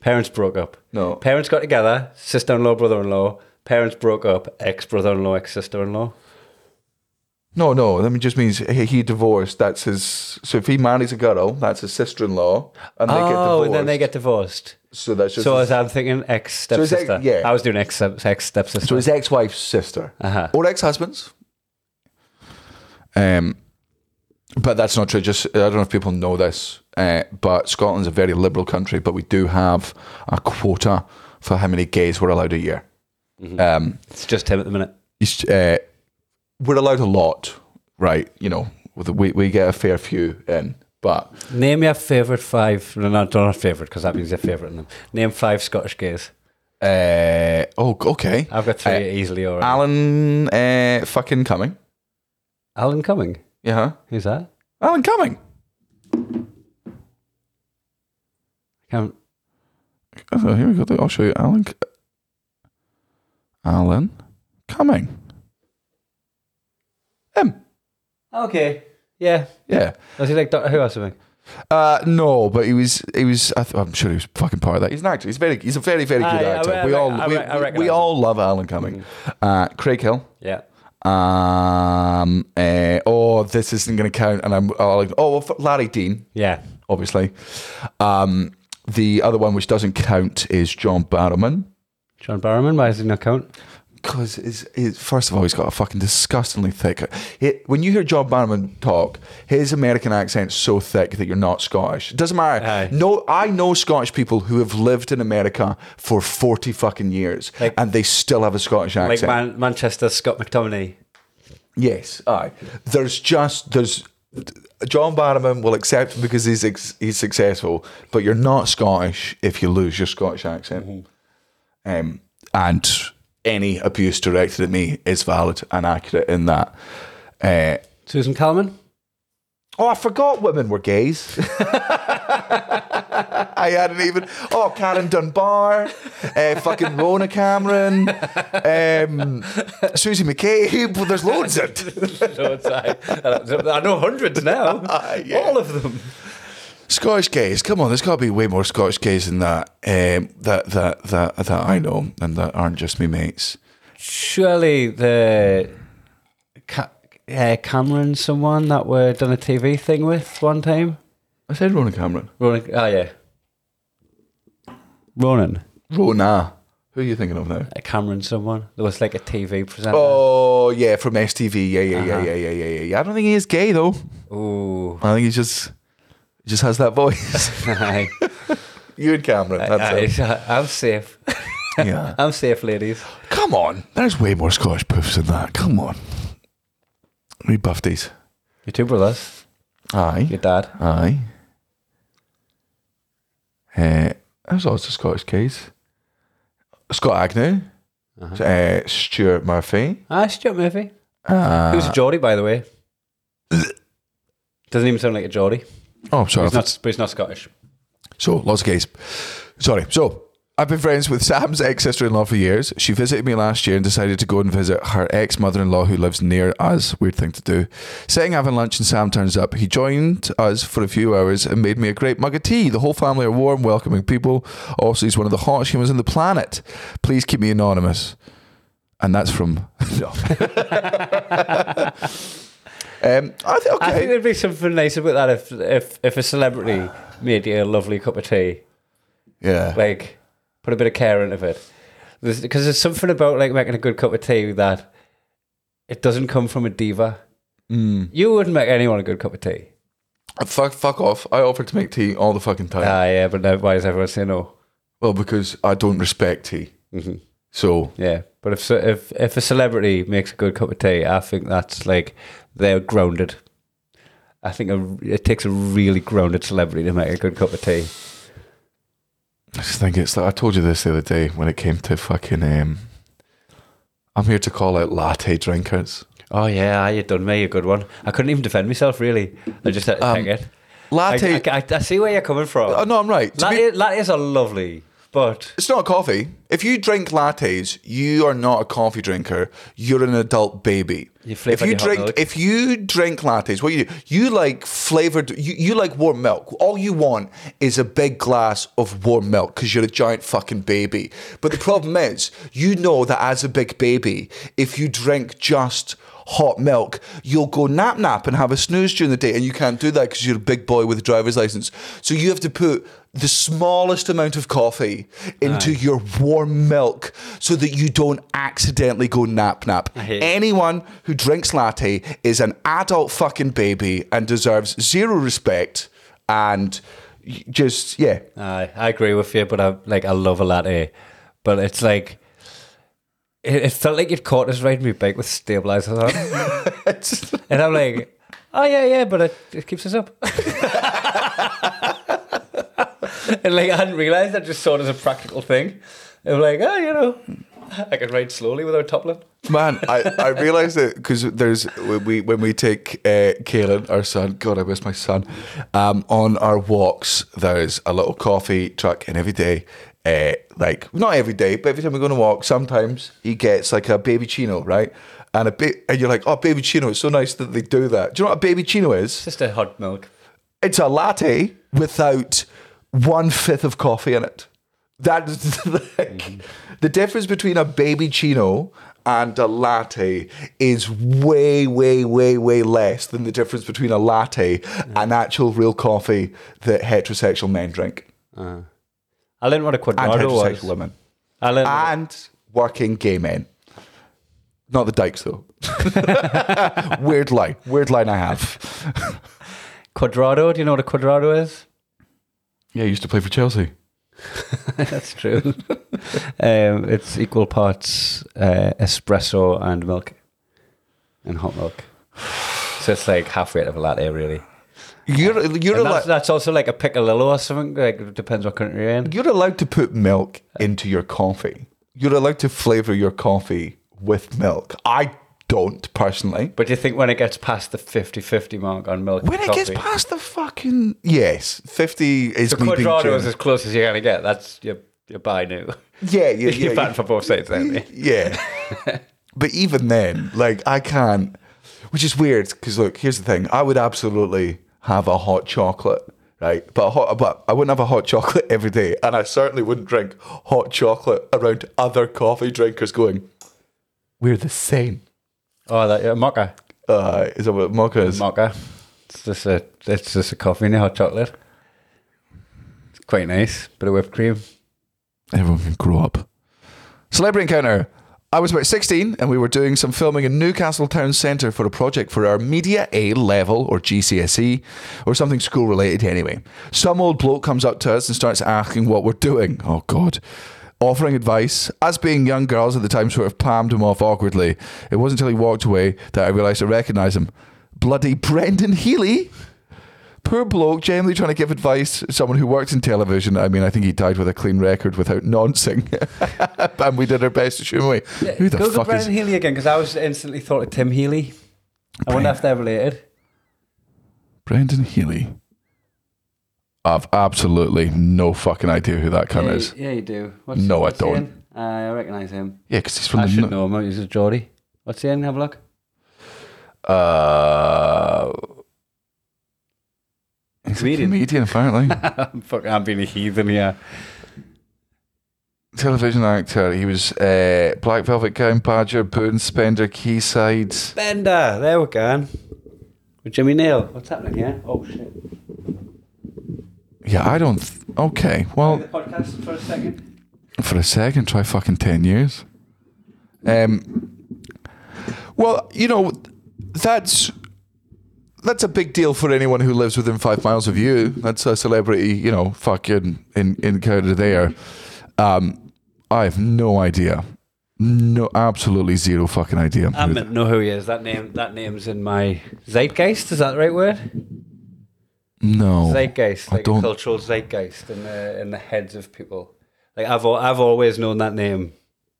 Parents broke up. No. Parents got together. Sister-in-law, brother-in-law. Parents broke up. Ex brother-in-law, ex sister-in-law. No, no. That just means he, he divorced. That's his. So if he marries a girl, that's his sister in law, and they get Oh, divorced. and then they get divorced. So that's just. So his, as I'm thinking, ex his ex- stepsister. yeah. I was doing ex ex stepsister. so his ex-wife's sister Uh-huh. or ex-husband's. Um, but that's not true. Just I don't know if people know this, uh, but Scotland's a very liberal country, but we do have a quota for how many gays we're allowed a year. Mm-hmm. Um, It's just him at the minute. He's, uh, we're allowed a lot, right? You know, we we get a fair few in, but Name your favourite five. No, no, not not favourite because that means you're favourite them. Name five Scottish gays. uh, oh, okay. I've got three Uh, easily already. Alan, uh, fucking Cumming. Alan Cumming. Yeah, huh? Who's that? Alan Cumming. Can't, Oh, here we go. I'll show you Alan. Alan Cumming. Him. okay. Yeah. Yeah. Was he like Doctor Who or something? Uh, no, but he was. He was. I th- I'm sure he was fucking part of that. He's an actor. He's very. He's a very, very good Aye, I actor. re- I we re- all. I we, I we- we all love Alan Cumming. Uh, Craig Hill. Yeah. Um. uh, oh, this isn't going to count. And I'm. Oh, like, oh well, Larry Dean, Yeah. obviously. Um. The other one which doesn't count is John Barrowman. John Barrowman. Why does he not count? Because his, his, first of all, he's got a fucking disgustingly thick. He, when you hear John Barrowman talk, his American accent's so thick that you're not Scottish. It doesn't matter. Aye. No, I know Scottish people who have lived in America for forty fucking years, Like- and they still have a Scottish Like accent. Man- Manchester Scott McTominay. Yes, aye. There's just there's John Barrowman will accept him because he's ex, he's successful, but you're not Scottish if you lose your Scottish accent. Um, and any abuse directed at me is valid and accurate in that. Uh, Susan Calman. oh, I forgot women were gays. (laughs) I hadn't even. Oh, Karen Dunbar, uh, fucking Rona Cameron, um, Susie McCabe. Well, there's loads of. (laughs) Loads, aye. I know hundreds now. (laughs) yeah. All of them. Scottish gays, come on, there's got to be way more Scottish gays than that. Um, that that that that I know, and that aren't just me mates. Surely the Ca- uh, Cameron, someone that we done a TV thing with one time. I said Ronan Cameron. Ronan. Oh yeah. Ronan. Rona. Who are you thinking of now? Uh, Cameron, someone. There was like a TV presenter. Oh yeah, from STV. Yeah, yeah, yeah, Uh-huh. yeah, yeah, yeah, yeah, yeah. I don't think he is gay though. Ooh. I think he's just he just has that voice. Aye. (laughs) you and Cameron. That's it. I'm safe. Yeah. (laughs) I'm safe, ladies. Come on, there's way more Scottish poofs than that. Come on. We buffed Your two brothers. Aye. Your dad. Aye. Uh, there's lots of Scottish gays. Scott Agnew, uh, Stuart Murphy. Ah, Stuart Murphy. Uh, Who's a Geordie, by the way? Doesn't even sound like a Geordie. Oh, sorry. He's not, but he's not Scottish. So, lots of gays. Sorry. So, I've been friends with Sam's ex sister in law for years. She visited me last year and decided to go and visit her ex mother in law who lives near us. Weird thing to do. Sitting having lunch and Sam turns up. He joined us for a few hours and made me a great mug of tea. The whole family are warm, welcoming people. Also, he's one of the hottest humans on the planet. Please keep me anonymous. And that's from. (laughs) (laughs) Um, I think, okay. I think there'd be something nice about that if if if a celebrity made you a lovely cup of tea. yeah. Like, put a bit of care into it. Because there's, something about like making a good cup of tea that it doesn't come from a diva. Mm. You wouldn't make anyone a good cup of tea. Fuck, fuck off. I offered to make tea all the fucking time. Ah, yeah, but now why does everyone say no? Well, because I don't respect tea. Mhm. So Yeah, but if if if a celebrity makes a good cup of tea, I think that's like they're grounded. I think a, it takes a really grounded celebrity to make a good cup of tea. I just think it's like I told you this the other day when it came to fucking um, I'm here to call out latte drinkers. Oh yeah, you done me a good one. I couldn't even defend myself really. I just had to take it. Latte. I, I, I see where you're coming from. Oh, no, I'm right. To be- Latte, lattes are lovely, but It's not coffee. If you drink lattes, you are not a coffee drinker. You're an adult baby. You if you drink, if you drink lattes, what you do? You like flavored. You, you like warm milk. All you want is a big glass of warm milk because you're a giant fucking baby. But the problem is, you know that as a big baby, if you drink just hot milk, you'll go nap nap and have a snooze during the day, and you can't do that because you're a big boy with a driver's license. So you have to put the smallest amount of coffee into your warm milk so that you don't accidentally go nap nap. Anyone who drinks latte is an adult fucking baby and deserves zero respect and just yeah. I I agree with you. But I like I love a latte, but it's like. It, it felt like you'd caught us riding my bike with stabilizers on, (laughs) and I'm like, "Oh yeah, yeah," but it, it keeps us up. (laughs) and like I hadn't realized, I just saw it as a practical thing. I'm like, oh, you know, I can ride slowly without toppling. Man, I, I realised that because there's when we when we take uh, Kaelin, our son, God, I miss my son, um, on our walks. There's a little coffee truck, and every day, uh, like not every day, but every time we go on a walk, sometimes he gets like a baby chino, right? And a bit, and you're like, oh, baby chino, it's so nice that they do that. Do you know what a baby chino is? It's just a hot milk. It's a latte without one fifth of coffee in it. That's (laughs) like, the difference between a baby chino and a latte is way, way, way, way less than the difference between a latte and actual real coffee that heterosexual men drink I learned what a and quadrado heterosexual was. women I learned and working gay men. Not the dykes though. (laughs) weird line. Weird line I have. (laughs) quadrado. Do you know what a quadrado is? Yeah, I used to play for Chelsea. (laughs) That's true. um, it's equal parts uh, espresso and milk, and hot milk. So it's like halfway of a latte, really. You're you're And allowed that's, that's also like a piccalillo or something. Like it depends what country you're in. you're allowed to put milk into your coffee. You're allowed to flavor your coffee with milk. I don't personally. But do you think when it gets past the 50-50 mark on milk, When it gets past the fucking yes, fifty is the me being quadrado is generous. as close as you're gonna get. That's your your buy new. Yeah, yeah, (laughs) yeah. you're batting for both sides, aren't you? (laughs) Yeah. but even then, like, I can't, which is weird because, look, here's the thing I would absolutely have a hot chocolate, right? But, a hot, but I wouldn't have a hot chocolate (laughs) every day. And I certainly wouldn't drink hot chocolate around other coffee drinkers going, we're the same. Oh, that yeah, mocha, Uh, is that what mocha is? mocha. It's just a it's just a coffee and a hot chocolate. It's quite nice. Bit of whipped cream. Everyone can grow up. Celebrity encounter. I was about 16 and we were doing some filming in Newcastle Town Centre for a project for our Media A level or GCSE or something school related anyway. Some old bloke comes up to us and starts asking what we're doing. Oh, God. Offering advice. Us being young girls at the time sort of palmed him off awkwardly. It wasn't until he walked away that I realised I recognised him. Bloody Brendan Healy? Poor bloke, generally trying to give advice to someone who works in television. I mean, I think he died with a clean record without noncing. (laughs) and we did our best to shoot him away. Who the Google fuck Brendan is. Healy again because I was instantly thought of Tim Healy. I wonder if they're related. Brendan Healy? I've absolutely no fucking idea who that cunt yeah, is. yeah, you do. What's, No, I what's he don't. Uh, I recognise him. Yeah, because he's from the show. I the. should know him. He's a Geordie. What's he in? Have a look. Uh, he's Comedian. a comedian, apparently. (laughs) I'm I'm being a heathen here. Television actor. He was uh, Black Velvet Gown Badger, Boon Spender, Quayside. Bender. There we go. With Jimmy Nail. What's happening here? Oh shit. Yeah, I don't. Th- okay, well. the podcast for a second. for a second, try fucking 10 years. Um, well, you know, that's that's a big deal for anyone who lives within five miles of you. That's a celebrity, you know, fucking in, encounter there. Um, I have no idea. No, absolutely zero fucking idea. I to know who he is. That name. That name's in my zeitgeist. Is that the right word? no. zeitgeist, I like a don't- cultural zeitgeist in the in the heads of people. Like I've I've always known that name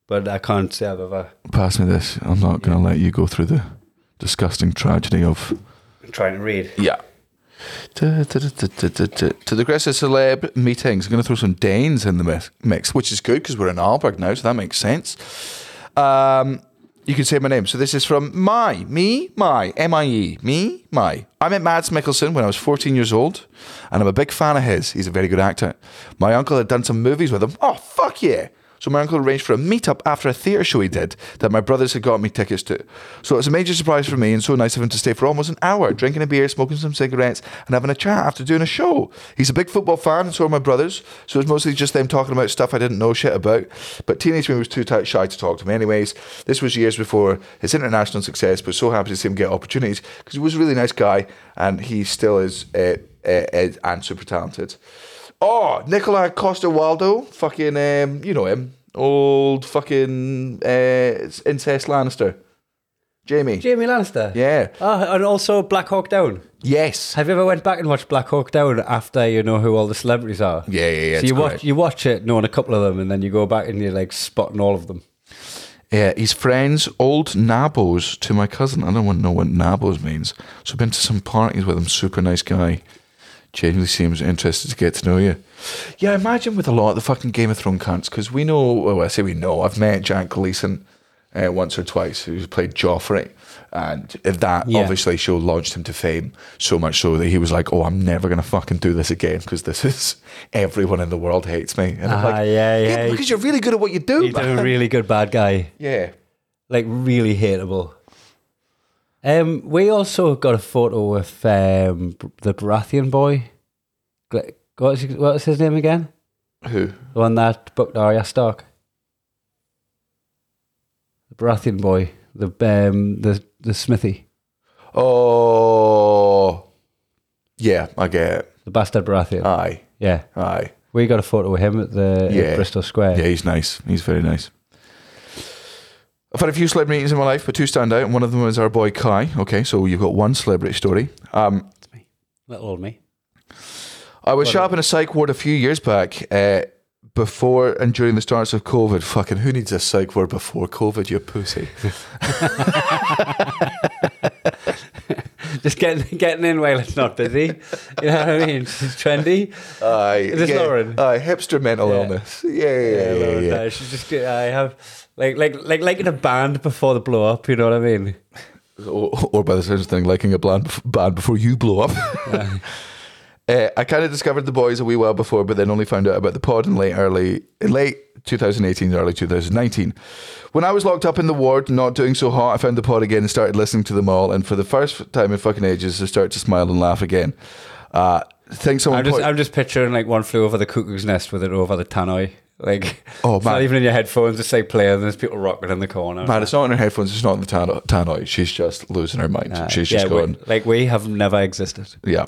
but I can't say I've ever Pass me this. I'm not going to let you go through the disgusting tragedy of. Trying to read. Yeah. To, to, the aggressive celeb meetings, I'm going to throw some Danes in the mix- which is good because we're in Aalborg now, so that makes sense. Um, you can say my name. So this is from my, me, my, M I E, me, my. I met Mads Mikkelsen when I was 14 years old, and I'm a big fan of his. He's a very good actor. My uncle had done some movies with him. Oh, fuck yeah. So my uncle arranged for a meetup after a theatre show he did that my brothers had got me tickets to. So it was a major surprise for me and so nice of him to stay for almost an hour, drinking a beer, smoking some cigarettes, and having a chat after doing a show. He's a big football fan and so are my brothers, so it was mostly just them talking about stuff I didn't know shit about. But teenage me was too tight, shy to talk to me anyways. This was years before his international success, but so happy to see him get opportunities because he was a really nice guy and he still is uh, uh, and super talented. Oh, Nikolaj Coster-Waldau, fucking, um, you know him, old fucking uh, incest Lannister, Jamie. Jamie Lannister. Yeah. Oh, and also Black Hawk Down. Yes. Have you ever went back and watched Black Hawk Down after you know who all the celebrities are? Yeah, yeah, yeah. So you watch you watch it knowing a couple of them, and then you go back and you're like spotting all of them. Yeah, he's friends, old nabos to my cousin. I don't want to know what nabos means. So I've been to some parties with him. Super nice guy. Genuinely seems interested to get to know you. Yeah, imagine with a lot of the fucking Game of Thrones cunts, because we know, well, I say we know, I've met Jack Gleeson uh, once or twice, who's played Joffrey. And that Yeah. obviously show launched him to fame so much so that he was like, oh, I'm never going to fucking do this again because this is, (laughs) everyone in the world hates me. And I'm Ah, like, yeah, yeah. because you're really good at what you do. He's man." a really good bad guy, yeah. like really hateable. Um, we also got a photo with um the Baratheon boy. What's his, what's his name again? Who? The one that booked Arya Stark. The Baratheon boy, the um, the the smithy, Oh, yeah, I get it. the bastard Baratheon. Aye, yeah, aye. we got a photo with him at the at Bristo Square. Yeah, he's nice. He's very nice. I've had a few celebrity meetings in my life, but two stand out, and one of them was our boy Kai. Okay, so you've got one celebrity story. Um, That's me. Little old me. I was shot up in a psych ward a few years back, uh, before and during the starts of COVID. Fucking who needs a psych ward before COVID? You pussy. (laughs) Just getting getting in while it's not busy. You know what I mean? It's trendy. Aye, Is this yeah, Lauren? Aye, hipster mental Yeah. illness. Yeah, yeah, yeah. yeah, yeah. no, she's just I have like like like in a band before the blow up. You know what I mean? or, or by the same thing, liking a band, band before you blow up. Uh, I kind of discovered the boys a wee while before, but then only found out about the pod in late early in late 2018, early 2019. When I was locked up in the ward, not doing so hot, I found the pod again and started listening to them all. And for the first time in fucking ages, I started to smile and laugh again. Uh, think someone I'm just point- I'm just picturing like one flew over the cuckoo's nest with it over the tannoy. Like Oh, it's not man. even in your headphones. It's like playing. And there's people rocking in the corner. Man, it's not in her headphones. It's not in the tan- tannoy. She's just losing her mind. Uh, She's yeah, just we- going. like we have never existed. Yeah.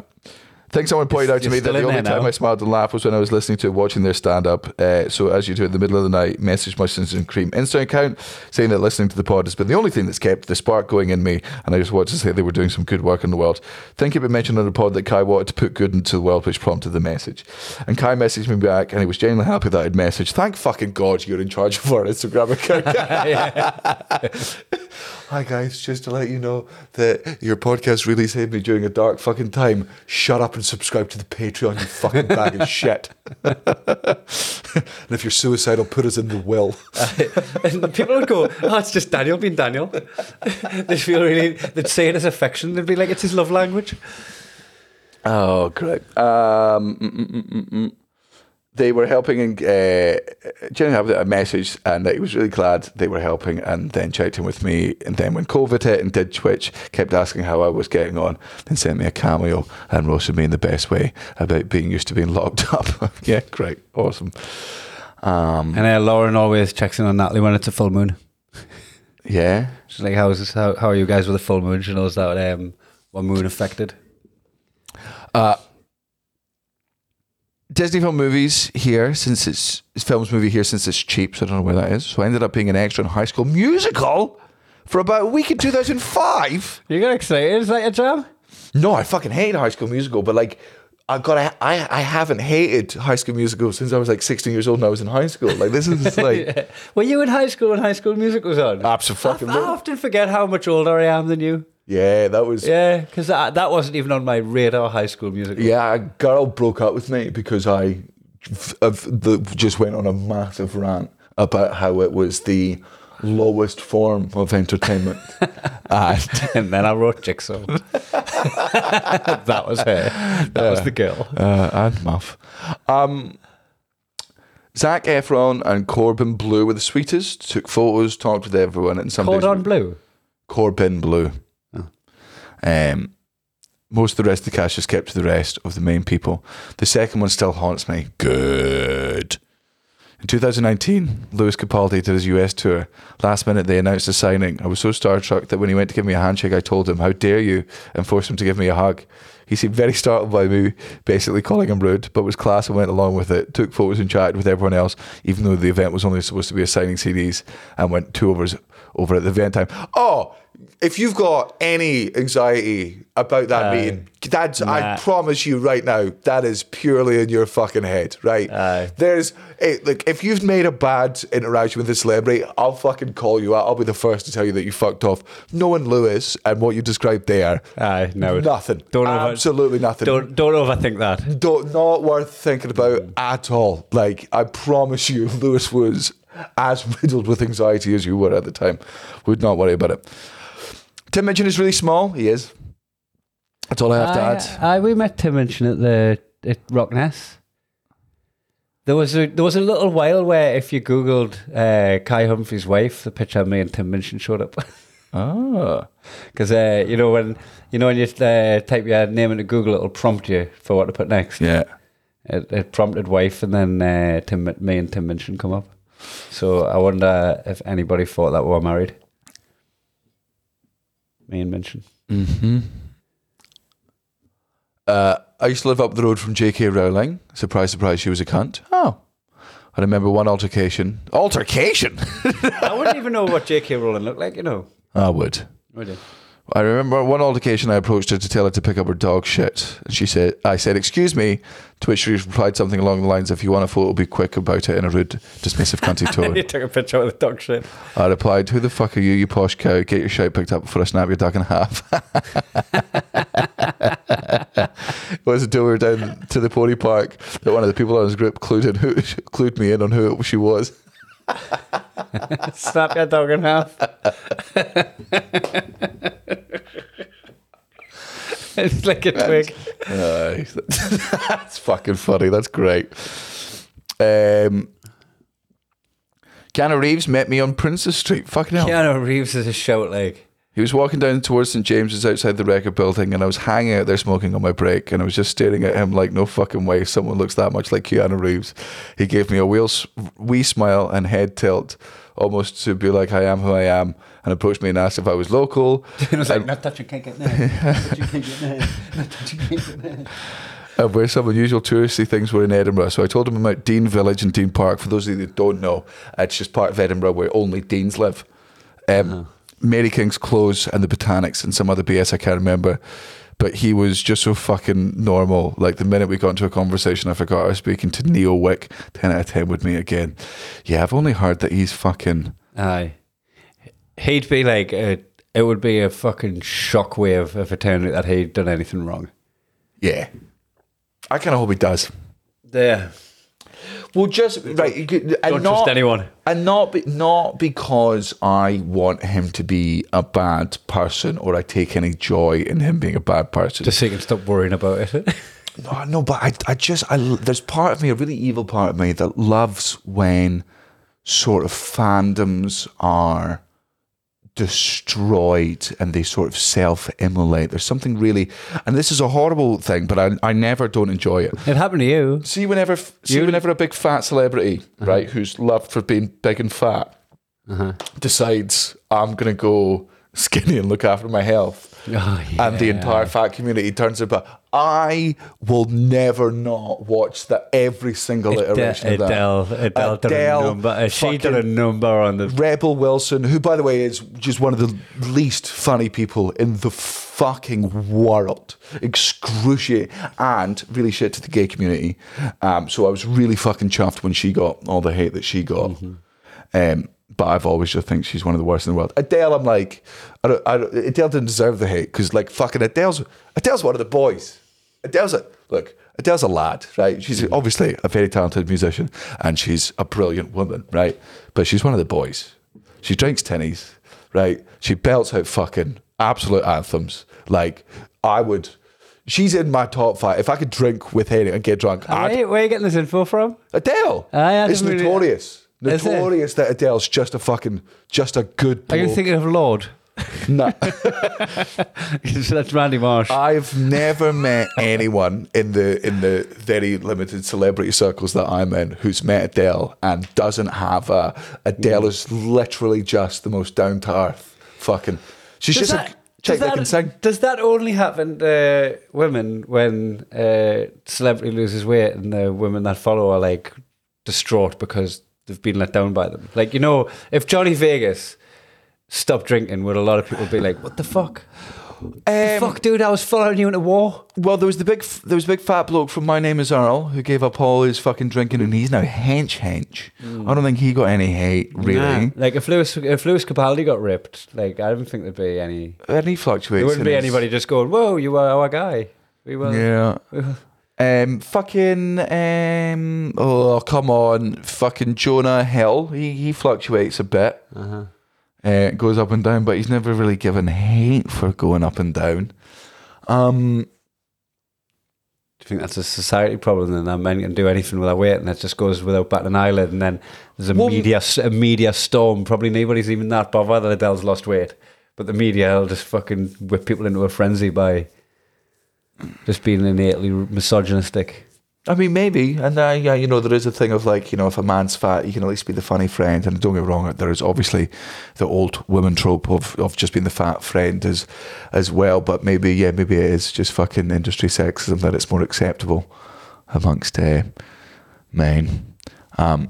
Think someone pointed out to me that the only time now. I smiled and laughed was when I was listening to watching their stand up. Uh, so, as you do in the middle of the night, message Muggins and Cream Insta account saying that listening to the pod has been the only thing that's kept the spark going in me. And I just wanted to say they were doing some good work in the world. think it been mentioned on the pod that Kai wanted to put good into the world, which prompted the message. And Kai messaged me back and he was genuinely happy that I'd messaged. Thank fucking God you're in charge of our Instagram account. (laughs) (laughs) (laughs) Hi guys, just to let you know that your podcast really saved me during a dark fucking time. Shut up and subscribe to the Patreon, you fucking bag of shit. (laughs) and if you're suicidal, put us in the will. (laughs) and people would go, "Oh, it's just Daniel being Daniel." (laughs) they'd feel really. They'd say it as affection. They'd be like, "It's his love language." Oh, correct. Um, mm, mm, mm, mm, mm. They were helping and uh, Jenny had a message and he was really glad they were helping and then checked in with me and then when COVID hit and did Twitch kept asking how I was getting on and sent me a cameo and roasted me in the best way about being used to being locked (laughs) up yeah great awesome um, And uh, Lauren always checks in on Natalie when it's a full moon. yeah She's like, "How's this? How, how are you guys with the full moon?" She knows that um, what moon affected. Uh, Disney film movies here since it's, it's films movie here since it's cheap, so I don't know where that is. So I ended up being an extra in High School Musical for about a week in 2005. You got excited? Is that your jam? No, I fucking hate High School Musical, but like I got I, I I haven't hated High School Musical since I was like 16 years old and I was in high school. Like this is (laughs) like Were you in high school when High School Musical was on? absolutely. I often forget how much older I am than you. Yeah, that was yeah. Yeah, because that, that wasn't even on my radar. High School Musical. Yeah, a girl broke up with me because I of the, just went on a massive rant about how it was the lowest form of entertainment. and (laughs) and then I wrote Jigsaw. (laughs) that was her. That was the girl. uh, and Muff. Um, Zac Efron and Corbin Bleu were the sweetest. Took photos, talked with everyone, and some Cordon Bleu. Corbin Bleu. Um, most of the rest of the cash is kept to the rest of the main people. The second one still haunts me. Good. In 2019, Lewis Capaldi did his US tour. Last minute, they announced a signing. I was so starstruck that when he went to give me a handshake, I told him, How dare you? and forced him to give me a hug. He seemed very startled by me basically calling him rude, but was class and went along with it. Took photos and chatted with everyone else, even though the event was only supposed to be a signing CDs, and went two overs over at the event time. Oh, if you've got any anxiety about that Aye. meeting, that's I promise you right now, that is purely in your fucking head, right? Aye. There's eh, like if you've made a bad interaction with a celebrity, I'll fucking call you out. I'll be the first to tell you that you fucked off. Knowing Lewis and what you described there, Aye, no. nothing. Don't over- Absolutely nothing. Don't don't overthink that. Don't- not worth thinking about at all. Like I promise you, (laughs) Lewis was as (laughs) riddled with anxiety as you were at the time. Would not worry about it. Tim Minchin is really small. He is. That's all I have to add. I, I, we met Tim Minchin at the at Rockness. There was a there was a little while where if you googled uh, Kai Humphries wife, the picture of me and Tim Minchin showed up. (laughs) Ah. Because uh, you know when you know when you uh, type your name into Google, it'll prompt you for what to put next. Yeah. It, it prompted wife, and then uh, Tim, me and Tim Minchin come up. So I wonder if anybody thought that we were married. Me and Minchin. Uh, I used to live up the road from J.K. Rowling. Surprise, surprise, she was a cunt. Oh. I remember one altercation. Altercation? (laughs) I wouldn't even know what J.K. Rowling looked like. You know. I would. Would you? I remember one altercation I approached her to tell her to pick up her dog shit. And she said, I said, excuse me, to which she replied something along the lines, if you want a photo, be quick about it in a rude, dismissive, cunty (laughs) tone. you took a picture of the dog shit. I replied, who the fuck are you, you posh cow? Get your shit picked up before I snap your dog in half. it (laughs) was until we were down to the pony park that one of the people on his group clued, in who, clued me in on who she was. Snap your dog in half. it's like a twig. (laughs) That's fucking funny. That's great. Um, Keanu Reeves met me on Princes Street. Fucking hell. Keanu Reeves is a shout like. He was walking down towards St James's outside the record building, and I was hanging out there smoking on my break, and I was just staring at him like, no fucking way, someone looks that much like Keanu Reeves. He gave me a wee, wee smile and head tilt, almost to be like, I am who I am, and approached me and asked if I was local. (laughs) I was like, not touching, can't get (laughs) there. Not touching, can't get there. Not touching, can't get there. and where some unusual touristy things were in Edinburgh. So I told him about Dean Village and Dean Park. For those of you that don't know, it's just part of Edinburgh where only Deans live. Um, Mary King's Close and the Botanics and some other BS I can't remember. But he was just so fucking normal. Like the minute we got into a conversation, I forgot I was speaking to Neo Wick. 10 out of 10 with me again. Yeah, I've only heard that he's fucking. Aye. He'd be like, a, it would be a fucking shockwave if it turned out that he'd done anything wrong. Yeah. I kind of hope he does. There. Well, just right. You could, and Don't not, trust anyone. and not be, not because I want him to be a bad person or I take any joy in him being a bad person. Just so you can stop worrying about it. (laughs) no, no, but I, I just, I, there's part of me, a really evil part of me that loves when sort of fandoms are destroyed and they sort of self-immolate. There's something really, and this is a horrible thing, but I, I never don't enjoy it. it happened to you. See, whenever see, You- whenever a big fat celebrity, Uh-huh. right, who's loved for being big and fat, decides I'm gonna go skinny and look after my health, Oh, and the entire fat community turns up. I will never not watch that every single iteration of that. Adele, Adele, Adele, number. uh, a number on the. Rebel Wilson, who by the way is just one of the least funny people in the fucking world. Excruciating and really shit to the gay community. Um, so I was really fucking chuffed when she got all the hate that she got. Um, but I've always just think she's one of the worst in the world. Adele, I'm like, I don't, I don't, Adele didn't deserve the hate because like fucking Adele's Adele's one of the boys. Adele's a look. Adele's a lad, right? She's obviously a very talented musician and she's a brilliant woman, right? But she's one of the boys. She drinks tinnies, right? She belts out fucking absolute anthems. Like I would. She's in my top five. If I could drink with her and get drunk, I'd, Where, where are you getting this info from? Adele. Aye, I it's really- notorious. Is it? Notorious that Adele's just a fucking, just a good Are you thinking of Lorde? No. (laughs) That's Randy Marsh. I've never met anyone in the in the very limited celebrity circles that I'm in who's met Adele and doesn't have a Adele is literally just the most down to earth fucking. She's just a chick that, can sing. Does that only happen to women when a celebrity loses weight and the women that follow are like distraught because they've been let down by them? Like, you know, if Johnny Vegas stopped drinking, would a lot of people be like, what the fuck? Um, fuck, dude, I was following you into war. Well, there was the big, there was a big fat bloke from My Name Is Earl who gave up all his fucking drinking, and he's now hench hench. I don't think he got any hate really, Nah. Like, if Lewis, if Lewis Capaldi got ripped, like, I don't think there'd be any. and he fluctuates. There wouldn't be anybody just going, whoa, you were our guy. We were. Yeah. Um, fucking, um, oh come on, fucking Jonah Hill. He he fluctuates a bit, Uh-huh. uh, goes up and down, but he's never really given hate for going up and down. Um, Do you think that's a society problem and that men can do anything without weight and it just goes without batting an eyelid and then there's a Well- media a media storm. Probably nobody's even that bothered that Adele's lost weight. But the media will just fucking whip people into a frenzy by just being innately misogynistic. I mean, maybe, and uh, yeah, you know, there is a thing of like, you know, if a man's fat, you can at least be the funny friend. And don't get me wrong, there is obviously the old woman trope of, of just being the fat friend as as well. But maybe, yeah, maybe it is just fucking industry sexism that it's more acceptable amongst uh, men. Um,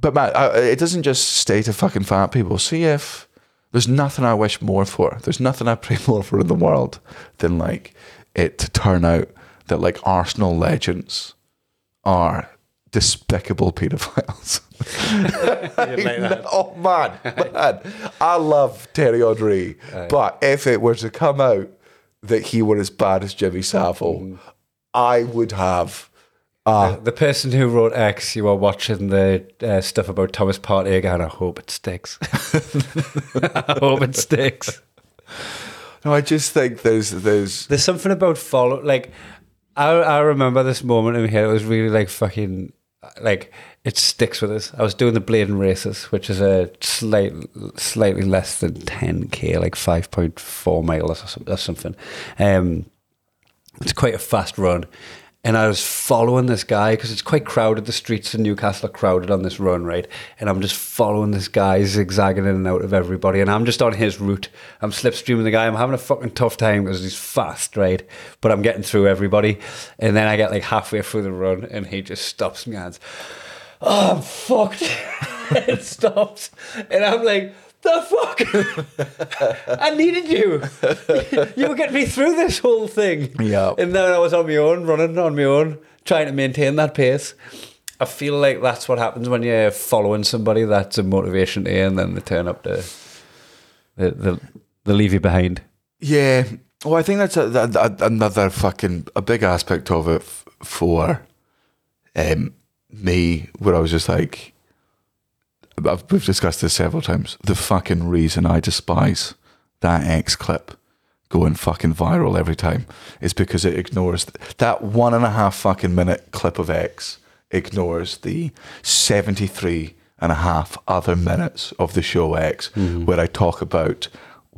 but man, I, it doesn't just stay to fucking fat people. See if there's nothing I wish more for. There's nothing I pray (laughs) more for in the world than like it to turn out that like Arsenal legends are despicable paedophiles. (laughs) (laughs) oh man, man, I love Thierry Henry, but if it were to come out that he were as bad as Jimmy Savile, I would have. Uh, The person who wrote X, you are watching the uh, stuff about Thomas Partey again. I hope it sticks. (laughs) I hope it sticks. No, I just think there's there's There's something about follow like I I remember this moment in here. It was really like fucking like it sticks with us. I was doing the Blaydon races, which is a slight slightly less than 10k, like 5.4 miles or something. Um, it's quite a fast run. And I was following this guy because it's quite crowded. The streets in Newcastle are crowded on this run, right? And I'm just following this guy, zigzagging in and out of everybody. And I'm just on his route. I'm slipstreaming the guy. I'm having a fucking tough time because he's fast, right? But I'm getting through everybody. And then I get like halfway through the run and he just stops me and Oh, I'm fucked. (laughs) it stops. And I'm like, the fuck? (laughs) I needed you. you were getting me through this whole thing. Yeah. And then I was on my own, running on my own, trying to maintain that pace. I feel like that's what happens when you're following somebody that's a motivation to you and then they turn up to they, they, they leave you behind. Yeah. Well, I think that's a, that- another fucking a big aspect of it f- for um, me, where I was just like, I've, we've discussed this several times. The fucking reason I despise that X clip going fucking viral every time is because it ignores that one and a half fucking minute clip of X ignores the 73 and a half other minutes of the show X mm. where I talk about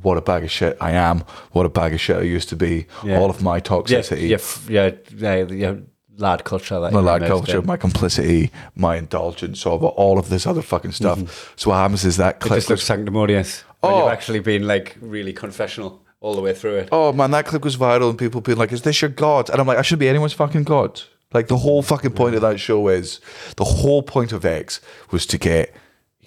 what a bag of shit I am, what a bag of shit I used to be, Yeah. all of my toxicity, yeah, yeah, yeah, yeah, lad culture. That my lad culture, in. my complicity, my indulgence of all of this other fucking mm-hmm. stuff. So what happens is that It clip just looks sanctimonious. When Oh. you've actually been like really confessional all the way through it. oh man, that clip was viral and people being like, "Is this your god?" And I'm like, "I shouldn't be anyone's fucking god." Like the whole fucking point of that show is the whole point of X was to get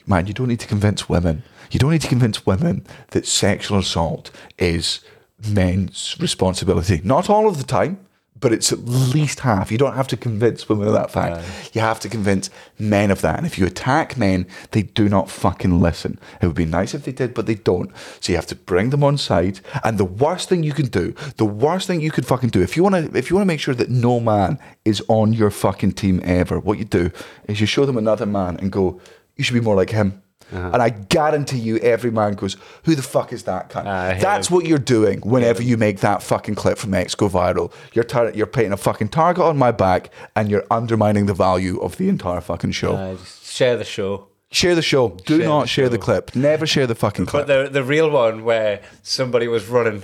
man. You don't need to convince women. You don't need to convince women that sexual assault is men's responsibility. Not all of the time, but it's at least half. You don't have to convince women of that fact. You have to convince men of that. And if you attack men, they do not fucking listen. It would be nice if they did, but they don't. So you have to bring them on side. And the worst thing you can do, the worst thing you could fucking do, if you want to, if you want to make sure that no man is on your fucking team ever, what you do is you show them another man and go, you should be more like him. And I guarantee you, every man goes, "Who the fuck is that cunt?" Hate That's him. what you're doing whenever you make that fucking clip from X go viral. You're tar- you're putting a fucking target on my back, and you're undermining the value of the entire fucking show. Uh, share the show. share the show. Do share not the share the clip. Never share the fucking clip. But the the real one where somebody was running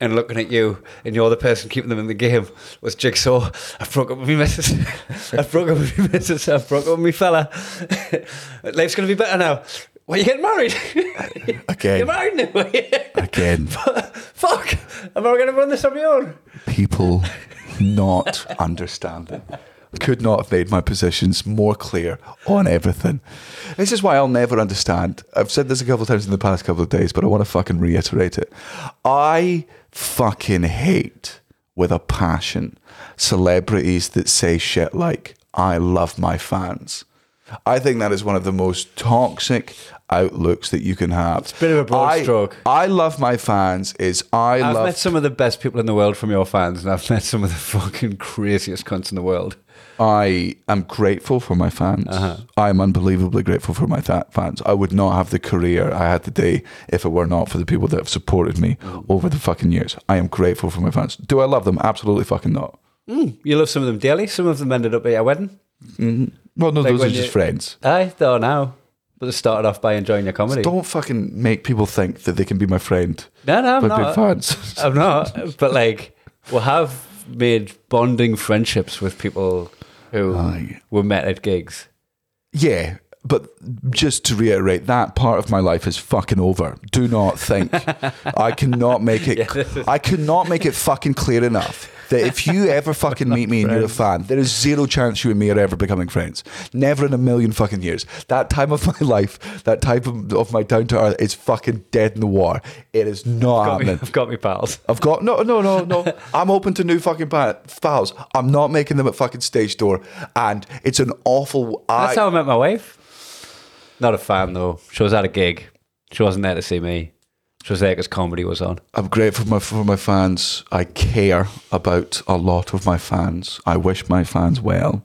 and looking at you and you're the person keeping them in the game was Jigsaw. I broke up with my missus. I broke up with my missus. I broke up with my fella. (laughs) Life's going to be better now. Why are you're getting married. (laughs) Again. You're married now. (laughs) Again, Fuck. Am I going to run this on my own? people not understanding. Could not have made my positions more clear on everything. This is why I'll never understand. I've said this a couple of times in the past couple of days, but I want to fucking reiterate it. I fucking hate with a passion celebrities that say shit like, I love my fans. I think that is one of the most toxic outlooks that you can have. It's a bit of a broad I, stroke. I love my fans is I I've love met some of the best people in the world from your fans, and I've met some of the (laughs) fucking craziest cunts in the world. I am grateful for my fans. Uh-huh. I am unbelievably grateful for my th- fans. I would not have the career I had today if it were not for the people that have supported me Mm. over the fucking years. I am grateful for my fans. Do I love them? Absolutely fucking not. You love some of them dearly. Some of them ended up at your wedding. Well, no, Like those are when just you- friends. Aye, they are now. But they started off by enjoying your comedy. Don't fucking make people think that they can be my friend no, no, I'm by being not. fans. (laughs) I'm not. But like, we have made bonding friendships with people who Aye. were met at gigs. Yeah, but just to reiterate, that part of my life is fucking over. Do not think (laughs) I cannot make it. I cannot make it fucking clear enough that if you ever fucking meet me and you're a fan, there is zero chance you and me are ever becoming friends. Never in a million fucking years. That time of (laughs) my life, that type of, of my down to earth, is fucking dead in the water. It is not me, happening. (laughs) I've got me pals. I've got no, no, no, no. (laughs) I'm open to new fucking pals. I'm not making them at fucking stage door, and it's an awful. I, That's how I met my wife. Not a fan though. She was at a gig. She wasn't there to see me. Because comedy was on. I'm grateful for my, for my fans. I care about a lot of my fans. I wish my fans well.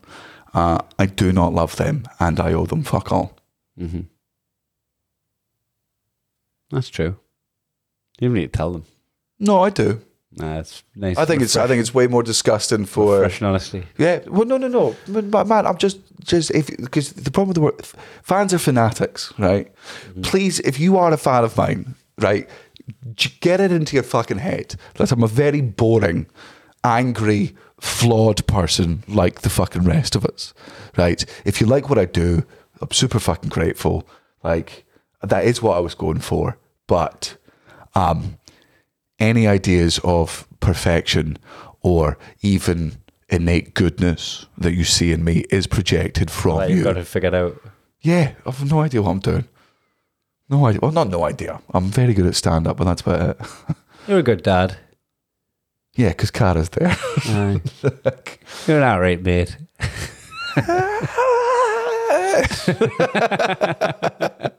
Uh, I do not love them, and I owe them fuck all. That's true. You don't need to tell them. No, I do. Nah, it's nice. I think it's I think it's way more disgusting for fresh and honesty. yeah. Well, no, no, no, but, but man, I'm just just if because the problem with the word fans are fanatics, right? Please, if you are a fan of mine, right, get it into your fucking head that I'm a very boring, angry, flawed person like the fucking rest of us, right? If you like what I do, I'm super fucking grateful. Like that is what I was going for, but um any ideas of perfection or even innate goodness that you see in me is projected from Like, you. you've got to figure it out. Yeah, I've no idea what I'm doing. No idea. Well, not no idea. I'm very good at stand up, and that's about it. (laughs) You're a good dad. yeah, because Cara's there. Aye. (laughs) You're an outright mate. (laughs)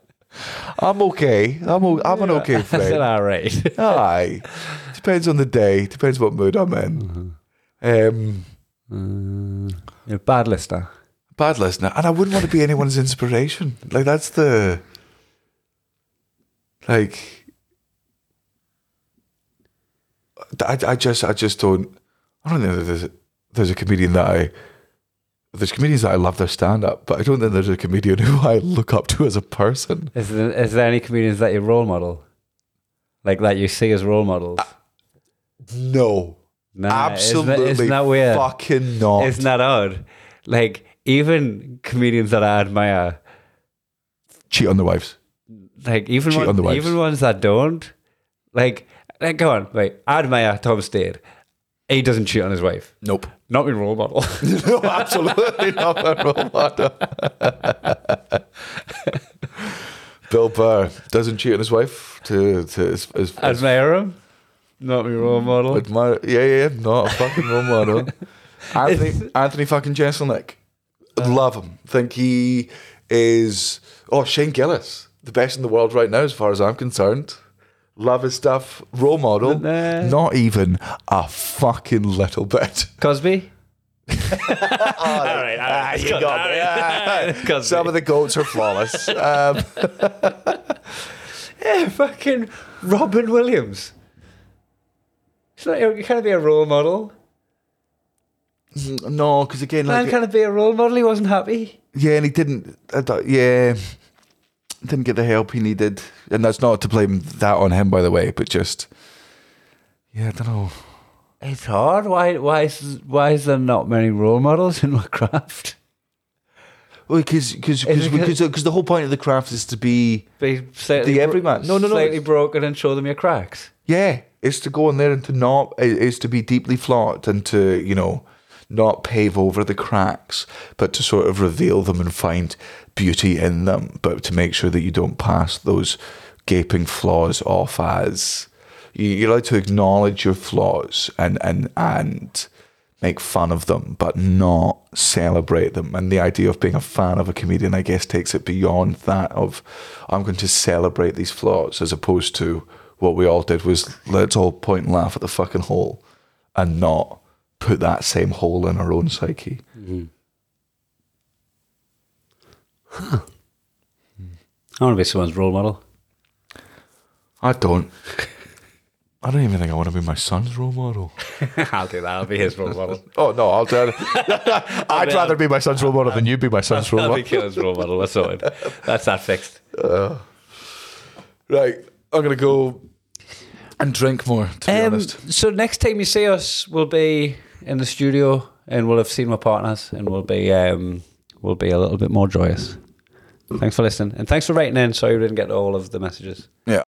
I'm okay. I'm, o- I'm an okay That's an friend. outright. Aye. Depends on the day. Depends what mood I'm in. Um, You're a bad listener. bad listener, and I wouldn't want to be anyone's inspiration. Like that's the like. I, I just I just don't I don't think that there's a, there's a comedian that I there's comedians that I love their stand up, but I don't think there's a comedian (laughs) who I look up to as a person. Is there, is there any comedians that you role model? Like that you see as role models? Uh, no, Nah, absolutely, Isn't that, isn't that weird? fucking not. Isn't that odd? Like even comedians that I admire, Cheat on their wives. Like even Cheat one, on even ones that don't, like, like go on, wait, I admire Tom Stade. He doesn't cheat on his wife. Nope. Not my role model. (laughs) no, absolutely (laughs) not a role model. Bill Burr doesn't cheat on his wife to, to his, his, admire him. Not my role model. Admire, yeah, yeah, not a fucking role model. (laughs) Anthony, Anthony fucking Jeselnik. Uh. Love him. Think he is. Oh, Shane Gillis, the best in the world right now, as far as I'm concerned. Love his stuff. Role model. Nah. Not even a fucking little bit. Cosby. (laughs) all right, Ah, you got me. Ah. (laughs) Cosby. Some of the goats are flawless. (laughs) Um, Yeah, fucking Robin Williams. It's not, you can't be a role model. no, because again, Man like, can't be a role model. He wasn't happy. yeah, and he didn't. I yeah, didn't get the help he needed, and that's not to blame that on him, by the way, but just yeah, I don't know. It's hard. Why? Why is why is there not many role models in (laughs) my craft? Well, because because because because the whole point of the craft is to be The everyman. No, no, no, Slightly it's- broken and show them your cracks. yeah, it's to go in there and to not is to be deeply flawed and to you know not pave over the cracks, but to sort of reveal them and find beauty in them, but to make sure that you don't pass those gaping flaws off as you- you're allowed to acknowledge your flaws and and and make fun of them, but not celebrate them. And the idea of being a fan of a comedian, I guess, takes it beyond that of I'm going to celebrate these flaws, as opposed to what we all did was let's all point and laugh at the fucking hole, and not put that same hole in our own psyche. I want to be someone's role model. I don't. I don't even think I want to be my son's role model. (laughs) I'll do that. I'll be his role model. (laughs) Oh no, I'll do it. (laughs) I'd rather be my son's role model than you be my son's role I'll be model. Role model. That's. That's that fixed. Right, I'm gonna go and drink more. To be Um, honest, so next time you see us, we'll be in the studio and we'll have seen my partners and we'll be um, we'll be a little bit more joyous. Thanks for listening and thanks for writing in. Sorry we didn't get all of the messages. yeah.